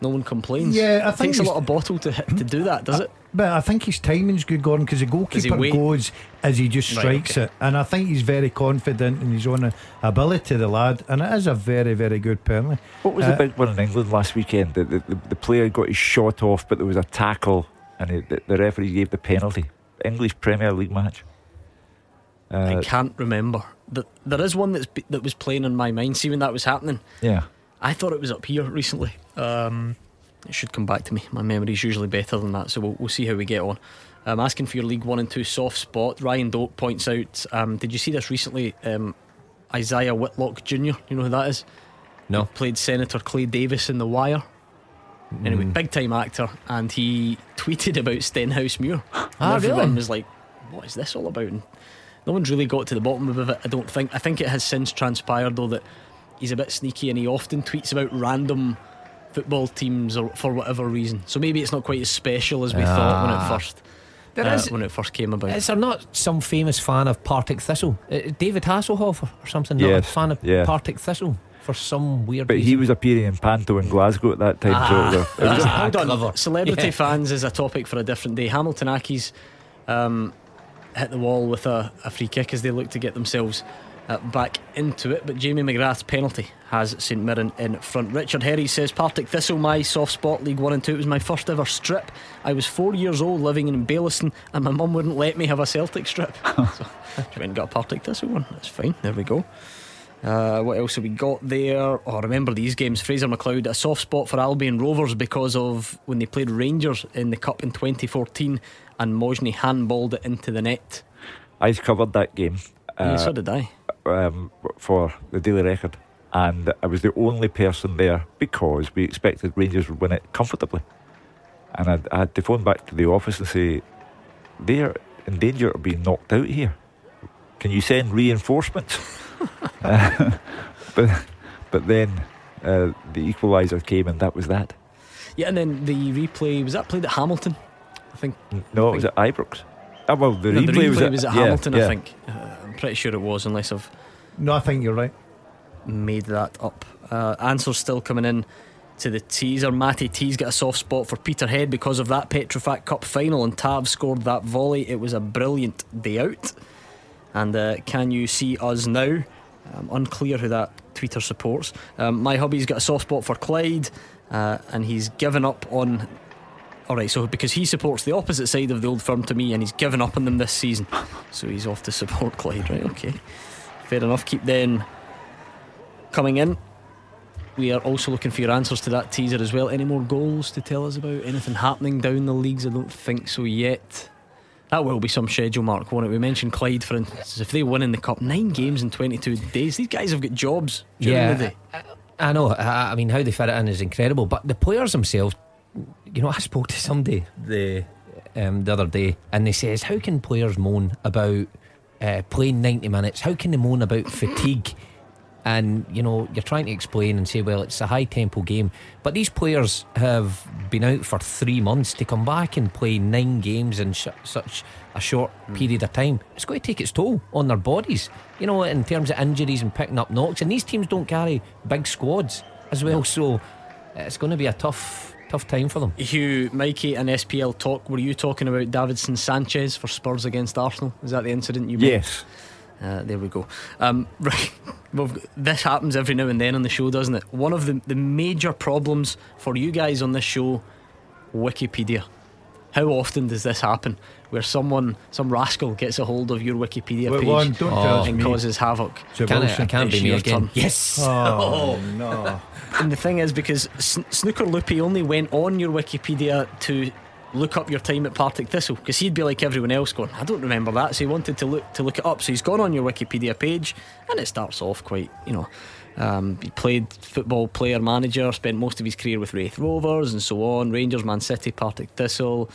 no one complains. Yeah, I it think takes a lot of bottle to hit, to do that, does it? But I think his timing's good, Gordon, because the Does goalkeeper goes as he just Right, strikes okay. it, and I think he's very confident in his own ability, the lad, and it is a very, very good penalty. What was Uh, the big one in England last weekend? The, the, the, the player got his shot off, but there was a tackle, and it, the, the referee gave the penalty. English Premier League match. Uh, I can't remember. Th- There is one that's that was playing in my mind. See when that was happening. yeah. I thought it was up here recently. Um, it should come back to me. My memory's usually better than that, so we'll, we'll see how we get on. I'm asking for your League One and Two soft spot. Ryan Doak points out. Um, did you see this recently? Um, Isaiah Whitlock Jr. You know who that is? No. Played Senator Clay Davis in The Wire. Anyway, Mm. big time actor, and he tweeted about Stenhousemuir. And Ah, everyone really? was like, "What is this all about?" And no one's really got to the bottom of it. I don't think. I think it has since transpired though that he's a bit sneaky and he often tweets about random football teams or for whatever reason. So maybe it's not quite as special as we thought when Ah. it first There uh, is- when it first came about. Is there not some famous fan of Partick Thistle? Uh, David Hasselhoff or, or something? Not a Yes, fan of yeah. Partick Thistle for some weird But reason. he was appearing in Panto in Glasgow at that time. Ah. so it was it Hold on. clever. Celebrity Yeah. fans is a topic for a different day. Hamilton Accies um, hit the wall with a, a free kick as they look to get themselves uh, back into it. But Jamie McGrath's penalty has St Mirren in front. Richard Herry says Partick Thistle, my soft spot, League One and Two. It was my first ever strip. I was four years old living in Baillieston, and my mum wouldn't let me have a Celtic strip. so she went and got a Partick Thistle one. That's fine. There we go. Uh, what else have we got there? Oh, I remember these games. Fraser McLeod, a soft spot for Albion Rovers because of when they played Rangers in the Cup in 2014 and Mojney handballed it into the net. I covered that game. Yeah, uh, so did I. um, for the Daily Record, and I was the only person there because we expected Rangers would win it comfortably. And I'd, I had to phone back to the office and say, they're in danger of being knocked out here. Can you send reinforcements? Uh, but, but then uh, the equaliser came, and that was that. Yeah, and then the replay was that played at Hamilton? I think. No, it was at Ibrox. Ah, well, the no, replay, the replay was, at, yeah, Hamilton, yeah. I think. Uh, I'm pretty sure it was, unless I've No, I think you're right. made that up. Uh, answers still coming in to the teaser. Matty T's got a soft spot for Peterhead because of that Petrofac Cup final, and Tav scored that volley. It was a brilliant day out. And uh, can you see us now? Um, unclear who that tweeter supports. Um, my hubby's got a soft spot for Clyde, uh, and he's given up on. All right, so because he supports the opposite side of the old firm to me, and he's given up on them this season, so he's off to support Clyde. Right? Okay, fair enough. Keep then coming in. We are also looking for your answers to that teaser as well. Any more goals to tell us about? Anything happening down the leagues? I don't think so yet. That will be some schedule mark, won't it? We mentioned Clyde, for instance. If they win in the cup, nine games in 22 days, these guys have got jobs during yeah, the day. I, I know. I, I mean, how they fit it in is incredible. But the players themselves, you know, I spoke to somebody the um, the other day, and they says, how can players moan about uh, playing 90 minutes? How can they moan about fatigue? and you know you're trying to explain and say well it's a high tempo game but these players have been out for three months to come back and play nine games in sh- such a short mm. period of time it's going to take its toll on their bodies you know in terms of injuries and picking up knocks and these teams don't carry big squads as well so it's going to be a tough tough time for them Hugh Mikey and SPL talk were you talking about Davinson Sanchez for Spurs against Arsenal is that the incident you yes made? Uh, there we go. Um, right, this happens every now and then on the show, doesn't it? One of the, the major problems for you guys on this show Wikipedia. How often does this happen? Where someone, some rascal, gets a hold of your Wikipedia Wait, page one, don't oh. and me. causes havoc? Can it, I can't be me again. Turn. Yes. Oh, no. And the thing is, because Snooker Loopy only went on your Wikipedia to look up your time at Partick Thistle because he'd be like everyone else going I don't remember that so he wanted to look to look it up so he's gone on your Wikipedia page and it starts off quite you know um, he played football player manager spent most of his career with Raith Rovers and so on Rangers Man City Partick Thistle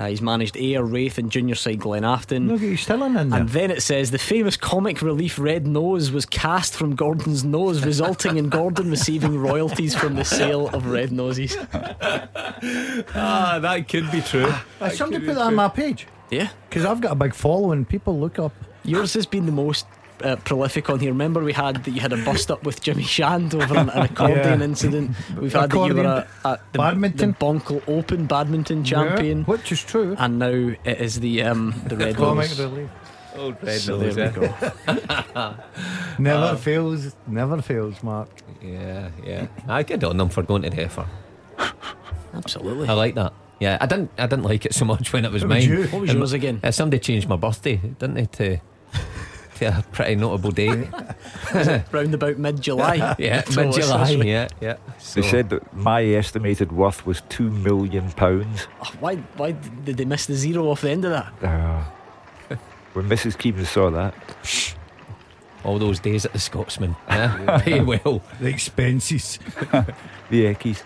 uh, he's managed Ayr, Raith, and junior side Glenafton. Look, he's still in there. And then it says the famous comic relief Red Nose was cast from Gordon's nose, resulting in Gordon receiving royalties from the sale of Red Noses. ah, that could be true. Uh, somebody put that on my page. Yeah, because I've got a big following. People look up. Yours has been the most uh, prolific on here. Remember, we had that you had a bust up with Jimmy Shand over an, an accordion yeah. incident. We've had accordion. that you were a, a, the, badminton, the Bonkle Open badminton champion, yeah, which is true. And now it is the um, the red nose. Old red so nose. There we go. never um, fails. Never fails, Mark. Yeah, yeah. I get on them for going to the effort. Absolutely. I like that. Yeah, I didn't. I didn't like it so much when it was what mine. Was what was yours again? Uh, somebody changed my birthday, didn't they? To a pretty notable day. round about mid July. yeah, mid July. Yeah, yeah. So. They said that my estimated worth was two million pounds. Oh, why? Why did they miss the zero off the end of that? Uh, when Mrs. Keevan saw that. All those days at the Scotsman. Yeah, very well. The expenses. the eckies.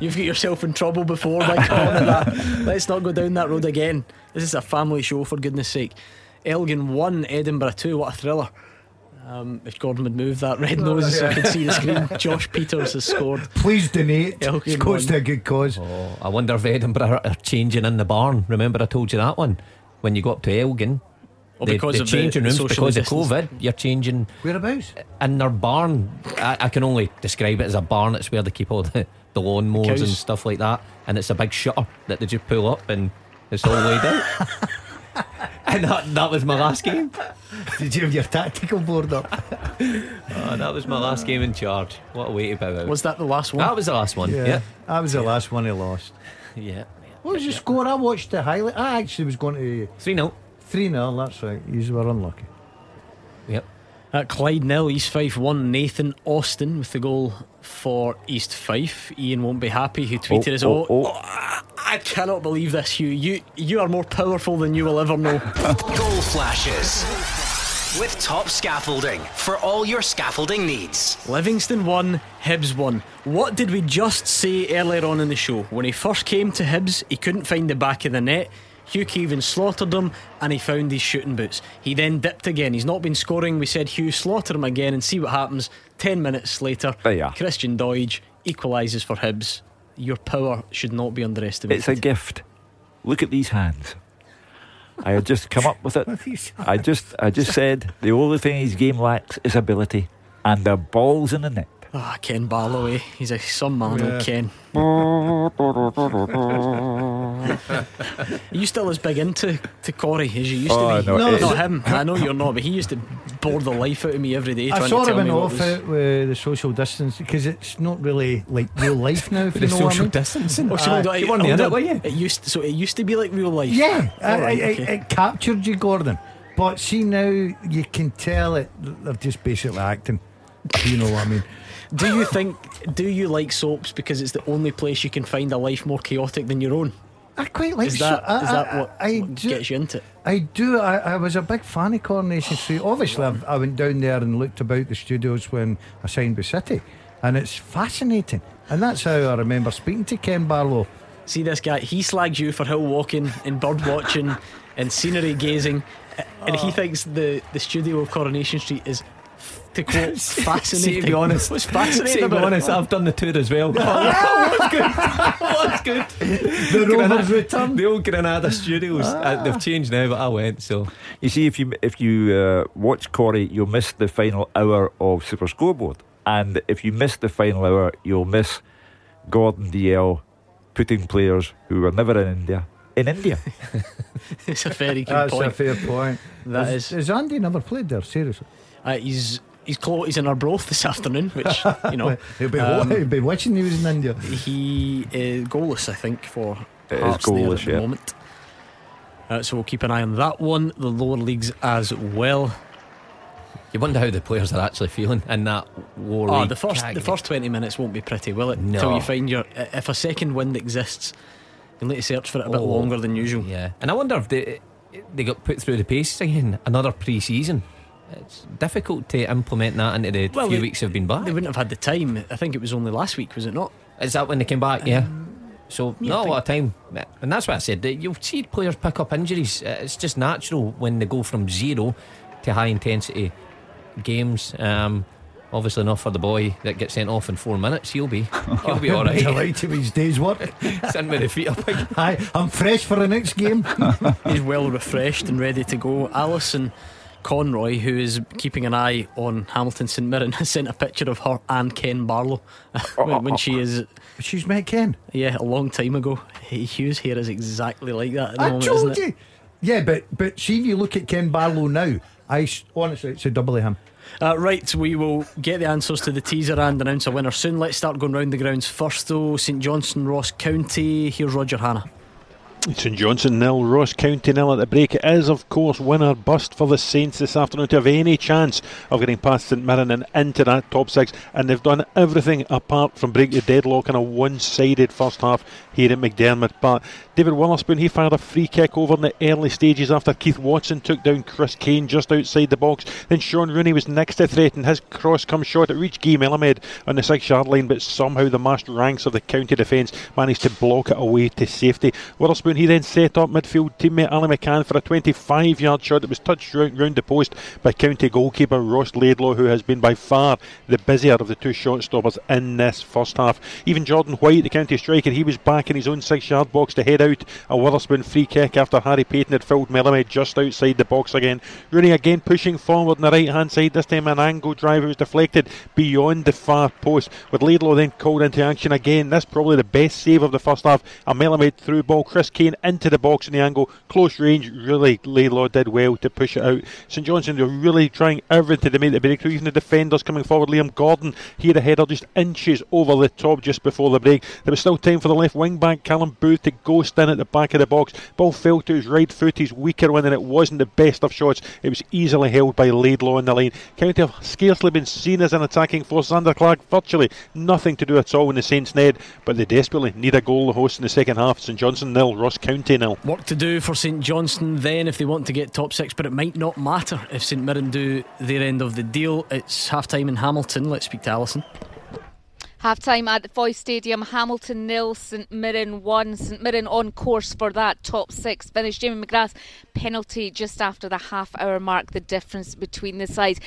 You've got yourself in trouble before by calling it that. Let's not go down that road again. This is a family show, for goodness sake. Elgin 1, Edinburgh 2. What a thriller. Um, if Gordon would move that red nose oh, so I could see the screen, Josh Peters has scored. Please donate. Elgin it goes to a good cause. Oh, I wonder if Edinburgh are changing in the barn. Remember, I told you that one when you go up to Elgin. Well, they, because they of changing the, rooms the because distance. of COVID. You're changing whereabouts in their barn. I, I, can only describe it as a barn. It's where they keep all the, the lawn mowers and stuff like that, and it's a big shutter that they just pull up and it's all laid out. and that, that was my last game. Did you have your tactical board up? oh, that was my last game in charge. What a way to bow out. Was that the last one? That was the last one. Yeah, yeah. that was the last one he lost. Yeah. What was the score? I watched the highlight. I actually was going to 3 0. 3 0, that's right. You were unlucky. Yep. At Clyde nil, East Fife won. Nathan Austin with the goal for East Fife. Ian won't be happy. Who tweeted oh, us? Oh, oh, oh, I cannot believe this, Hugh. You you are more powerful than you will ever know. goal flashes with top scaffolding for all your scaffolding needs. Livingston won, Hibs won. What did we just say earlier on in the show? When he first came to Hibs, he couldn't find the back of the net. Hugh Keevin slaughtered him and he found his shooting boots. He then dipped again. He's not been scoring. We said, Hugh, slaughter him again and see what happens. Ten minutes later, Christian Doidge equalises for Hibs. Your power should not be underestimated. It's a gift. Look at these hands. I had just come up with it. I just, I just said the only thing his game lacks is ability, and the ball's in the net. Ah, Ken Barlow, eh? He's a some man, Yeah. old Ken. Are you still as big into to Corrie as you used Oh, to be? no, No, not him. I know you're not, but he used to bore the life out of me every day. I trying sort to of tell went off was- it with the social distance because it's not really like real life now. If The you know what I social mean. distancing? Oh, so hold on, You weren't in hold it, were you? It used so it used to be like real life. Yeah, All right, it, it- okay. it captured you, Gordon. But see now, you can tell it. They're just basically acting. You know what I mean? Do you think? Do you like soaps because it's the only place you can find a life more chaotic than your own? I quite like Is that so- I- is that what, I what do- gets you into it? I do. I, I was a big fan of Coronation Street. Obviously, I've, I went down there and looked about the studios when I signed with City, and it's fascinating. And that's how I remember speaking to Ken Barlow. See this guy, he slags you for hill walking and bird watching and scenery gazing, and he thinks the, the studio of Coronation Street is, to quote, fascinating. See, to be honest, What's fascinating see, to be honest. I've done the tour as well. oh, what's good? what's good? The Granada- Rovers return. The old Granada studios. Uh, they've changed now, but I went so. You see, if you if you uh, watch Corrie, you'll miss the final hour of Super Scoreboard, and if you miss the final hour, you'll miss Gordon Dalziel putting players who were never in India in India. it's a very good That's point. a fair point. That is, is- is Andy never played there? Seriously, Uh, he's he's clo- he's in Arbroath this afternoon, which you know he'll be, um, he'll be wishing he was in India. He is goalless, I think, for It is Hearts goalless, at the yeah. moment. Uh, so we'll keep an eye on that one. The lower leagues as well. You wonder how the players are actually feeling in that war. Oh, the first category. the first twenty minutes won't be pretty, will it? No. Until you find your if a second wind exists, you'll need to search for it a bit Oh, longer than usual. Yeah, and I wonder if they they got put through the paces again. Another pre-season. It's difficult to implement that into the Well, few they- weeks they've been back. They wouldn't have had the time. I think it was only last week, was it not? Is that when they came back? Yeah. So yeah, not a lot of time, and that's what I said. You'll see players pick up injuries. Uh, It's just natural when they go from zero to high intensity games. Um, obviously not for the boy that gets sent off in four minutes. He'll be he'll be all right. Delighted with his day's work. Sitting with the feet up. Hi, I'm fresh for the next game. He's well refreshed and ready to go. Alison Conroy, who is keeping an eye on Hamilton St Mirren, has sent a picture of her and Ken Barlow when, she is. She's met Ken. Yeah, a long time ago. Hugh's hair is exactly like that. At the I moment, told isn't it? you. Yeah, but but see, if you look at Ken Barlow now, I honestly, it's a double him. Uh, right, we will get the answers to the teaser and announce a winner soon. Let's start going round the grounds first, though. St Johnstone, Ross County. Here's Roger Hanna. St Johnstone nil, Ross County nil at the break. It is, of course, winner bust for the Saints this afternoon to have any chance of getting past St Mirren and into that top six. And they've done everything apart from break the deadlock in a one sided first half here at McDiarmid. But David Wotherspoon, he fired a free kick over in the early stages after Keith Watson took down Chris Kane just outside the box. Then Shaun Rooney was next to threaten. His cross come short. It reached Guy Melamed on the six yard line, but somehow the massed ranks of the county defence managed to block it away to safety. Wotherspoon, he then set up midfield teammate Ali McCann for a 25 yard shot that was touched round, round the post by county goalkeeper Ross Laidlaw, who has been by far the busier of the two shot stoppers in this first half. Even Jordan White, the county striker, he was back in his own six yard box to head out a Wotherspoon free kick after Harry Paton had filled Melamed just outside the box again. Rooney again pushing forward on the right hand side, this time an angle drive was deflected beyond the far post, with Laidlaw then called into action again. This probably the best save of the first half. A Melamed through ball, Chris Kane into the box in the angle, close range. Really, Laidlaw did well to push it out. St Johnstone are really trying everything to make the breakthrough. Even the defenders coming forward. Liam Gordon here a header just inches over the top just before the break. There was still time for the left wing back Callum Booth to ghost in at the back of the box. Ball fell to his right foot, his weaker one, and it wasn't the best of shots. It was easily held by Laidlaw in the lane. County have scarcely been seen as an attacking force. Zander Clark virtually nothing to do at all in the Saints' net, but they desperately need a goal the host in the second half. St Johnstone nil, Ross County nil. Work to do for St Johnstone then if they want to get top six, but it might not matter if St Mirren do their end of the deal. It's half time in Hamilton. Let's speak to Alison. Half time at the Foy Stadium, Hamilton nil, St Mirren one. St Mirren on course for that top six finish. Jamie McGrath's penalty just after the half hour mark, the difference between the sides.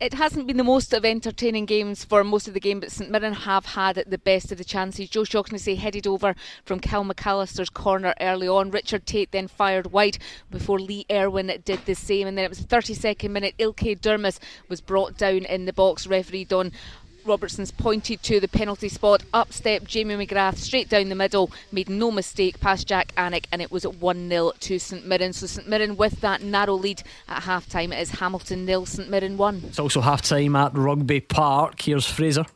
It hasn't been the most of entertaining games for most of the game, but St Mirren have had the best of the chances. Joe Shaughnessy headed over from Cal McAllister's corner early on. Richard Tait then fired wide before Lee Erwin did the same. And then it was the 32nd minute. Ilkay Durmus was brought down in the box. Referee Don Robertson's pointed to the penalty spot. Up stepped Jamie McGrath straight down the middle, made no mistake past Jak Alnwick, and it was 1 0 to St Mirren. So St Mirren with that narrow lead at half time. It is Hamilton nil, St Mirren 1. It's also half time at Rugby Park. Here's Fraser.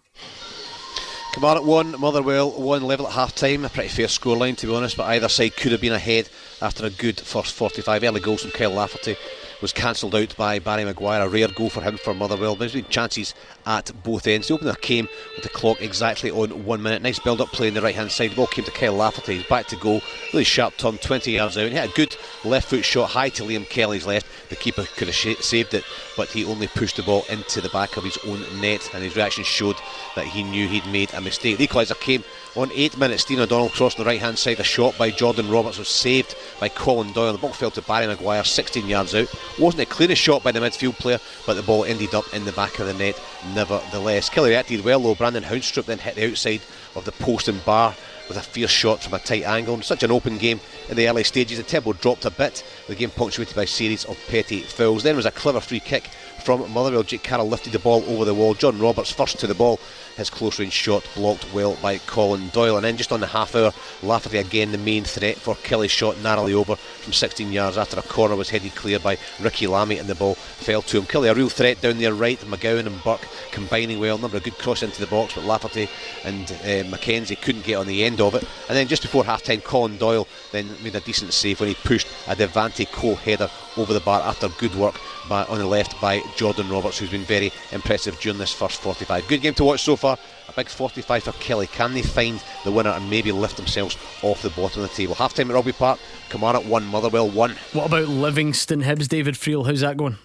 Kilmarnock 1, Motherwell 1 level at half time. A pretty fair scoreline to be honest, but either side could have been ahead after a good first 45. Early goals from Kyle Lafferty was cancelled out by Barry Maguire. A rare goal for him for Motherwell. There's been chances at both ends. The opener came with the clock exactly on one minute. Nice build up play on the right hand side. The ball came to Kyle Lafferty. He's back to goal. Really sharp turn, 20 yards out. He had a good left foot shot high to Liam Kelly's left. The keeper could have sh- saved it, but he only pushed the ball into the back of his own net, and his reaction showed that he knew he'd made a mistake. The equaliser came on eight minutes. Stephen O'Donnell crossed the right hand side. A shot by Jordan Roberts was saved by Colin Doyle. The ball fell to Barry Maguire, 16 yards out. Wasn't the cleanest shot by the midfield player, but the ball ended up in the back of the net nevertheless. Kelly reacted well though. Brandon Haunstrup then hit the outside of the post and bar with a fierce shot from a tight angle. such an open game in the early stages. The tempo dropped a bit. The game punctuated by a series of petty fouls. Then was a clever free kick from Motherwell. Jake Carroll lifted the ball over the wall. John Roberts first to the ball. His close range shot blocked well by Colin Doyle. And then just on the half hour, Lafferty again the main threat for Killie's shot narrowly over from 16 yards after a corner was headed clear by Ricky Lamy and the ball fell to him. Kelly a real threat down there right. McGowan and Burke combining well. Number of good cross into the box, but Lafferty and uh, Mackenzie couldn't get on the end of it. And then just before half time, Colin Doyle then made a decent save when he pushed a Devante Cole header over the bar after good work by, on the left by Jordan Roberts, who's been very impressive during this first 45. Good game to watch so far. A big 45 for Killie. Can they find the winner and maybe lift themselves off the bottom of the table? Half time at Rugby Park. Kilmarnock 1, Motherwell 1. What about Livingston Hibs, David Friel? How's that going?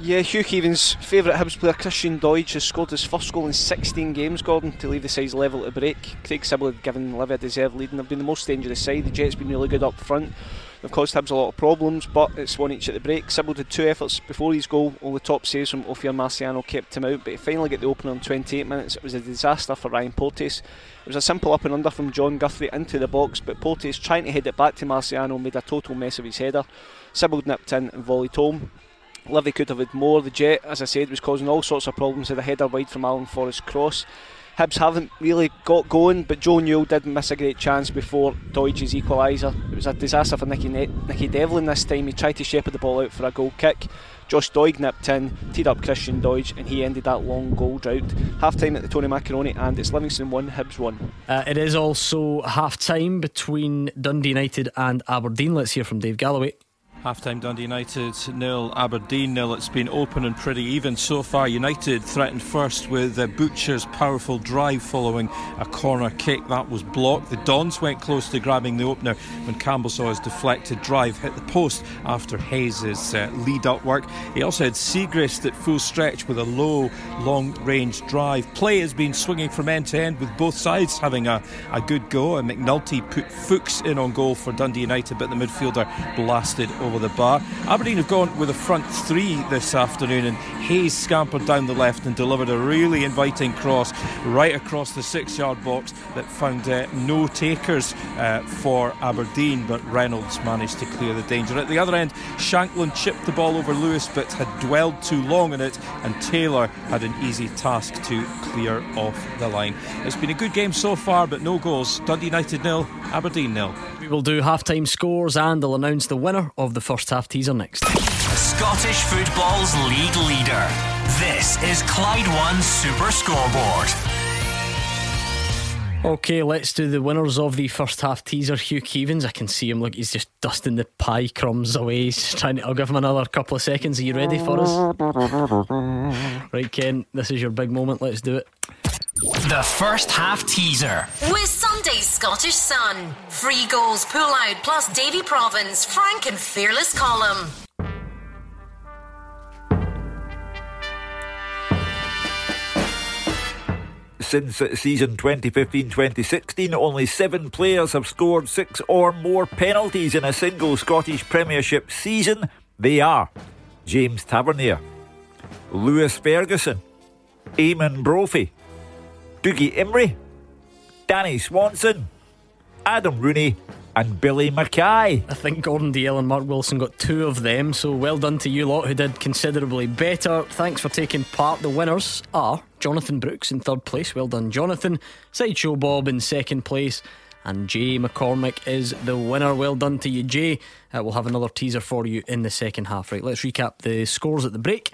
Yeah, Hugh Keevins' favourite Hibs player Christian Doidge has scored his first goal in 16 games, Gordon, to leave the sides level at break. Craig Sibbald had given Livy a deserved lead and they've been the most dangerous side. The Jets been really good up front. They've caused Hibs a lot of problems, but it's one each at the break. Sibbald did two efforts before his goal. All the top saves from Ophir Marciano kept him out, but he finally got the opener in 28 minutes. It was a disaster for Ryan Porteous. It was a simple up and under from John Guthrie into the box, but Porteous trying to head it back to Marciano made a total mess of his header. Sibbald nipped in and volleyed home. Livy could have had more. The Jet, as I said, was causing all sorts of problems. Had a header wide from Alan Forrest cross. Hibs haven't really got going, but Joe Newell did miss a great chance before Doidge's equaliser. It was a disaster for Nicky, ne- Nicky Devlin this time. He tried to shepherd the ball out for a goal kick. Josh Doig nipped in, teed up Christian Doidge, and he ended that long goal drought. Half time at the Tony Macaroni, and it's Livingston 1, Hibs 1. Uh, it is also half time between Dundee United and Aberdeen. Let's hear from Dave Galloway. Half-time Dundee United nil, Aberdeen nil. It's been open and pretty even so far. United threatened first with uh, Butcher's powerful drive following a corner kick that was blocked. The Dons went close to grabbing the opener when Campbell saw his deflected drive hit the post after Hayes' uh, lead-up work. He also had Siegrist at full stretch with a low, long-range drive. Play has been swinging from end to end with both sides having a, a good go. And McNulty put Fuchs in on goal for Dundee United, but the midfielder blasted over the bar. Aberdeen have gone with a front three this afternoon, and Hayes scampered down the left and delivered a really inviting cross right across the six yard box that found uh, no takers uh, for Aberdeen, but Reynolds managed to clear the danger. At the other end, Shankland chipped the ball over Lewis but had dwelled too long in it, and Taylor had an easy task to clear off the line. It's been a good game so far, but no goals. Dundee United nil, Aberdeen nil. We will do half time scores and they'll announce the winner of the first half teaser next. Scottish football's league leader. This is Clyde One Super Scoreboard. Okay, let's do the winners of the first half teaser. Hugh Keevins, I can see him look, he's just dusting the pie crumbs away. He's trying to, I'll give him another couple of seconds. Are you ready for us? Right, Ken, this is your big moment. Let's do it. The first half teaser. With Sunday's Scottish Sun. Free goals pull out plus Davy Provan's, Frank and Fearless column. Since season 2015 2016, only seven players have scored six or more penalties in a single Scottish Premiership season. They are James Tavernier, Lewis Ferguson, Eamon Brophy, Dougie Imrie, Danny Swanson, Adam Rooney, and Billy Mackay. I think Gordon Dalziel and Mark Wilson got two of them, so well done to you lot who did considerably better. Thanks for taking part. The winners are Jonathan Brooks in third place. Well done, Jonathan. Sideshow Bob in second place. And Jay McCormick is the winner. Well done to you, Jay. Uh, we'll have another teaser for you in the second half. Right, let's recap the scores at the break.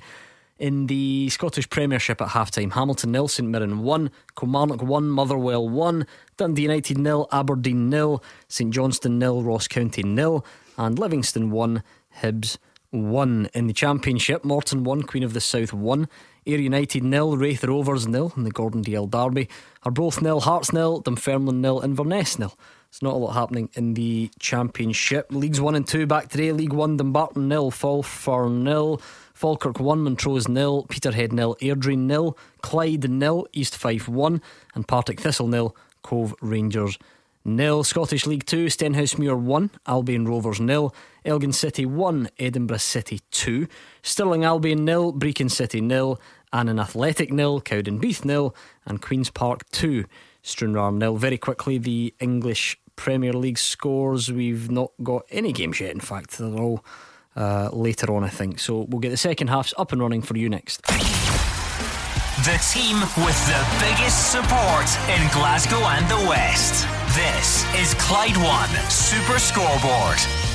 In the Scottish Premiership at halftime. Hamilton nil, St Mirren 1, Kilmarnock 1, Motherwell 1, Dundee United nil, Aberdeen nil, St Johnstone nil, Ross County nil, and Livingston 1, Hibs 1. In the Championship, Morton 1, Queen of the South 1, Ayr United nil, Raith Rovers nil, and the Gordon Dalziel Derby are both nil, Hearts nil, Dunfermline nil, Inverness nil. It's not a lot happening in the Championship. Leagues 1 and 2 back today. League 1, Dumbarton nil, Forfar nil. Falkirk 1, Montrose nil, Peterhead nil, Airdrie nil, Clyde nil, East Fife 1, and Partick Thistle nil, Cove Rangers nil. Scottish League 2, Stenhousemuir 1, Albion Rovers nil, Elgin City 1, Edinburgh City 2, Stirling Albion nil, Brechin City nil, Annan Athletic nil, Cowdenbeath nil, and Queen's Park 2, Stranraer nil. Very quickly, the English Premier League scores. We've not got any games yet, in fact, they're all uh, later on, I think. So we'll get the second halfs up and running for you next. The team with the biggest support in Glasgow and the West. This is Clyde One Super Scoreboard.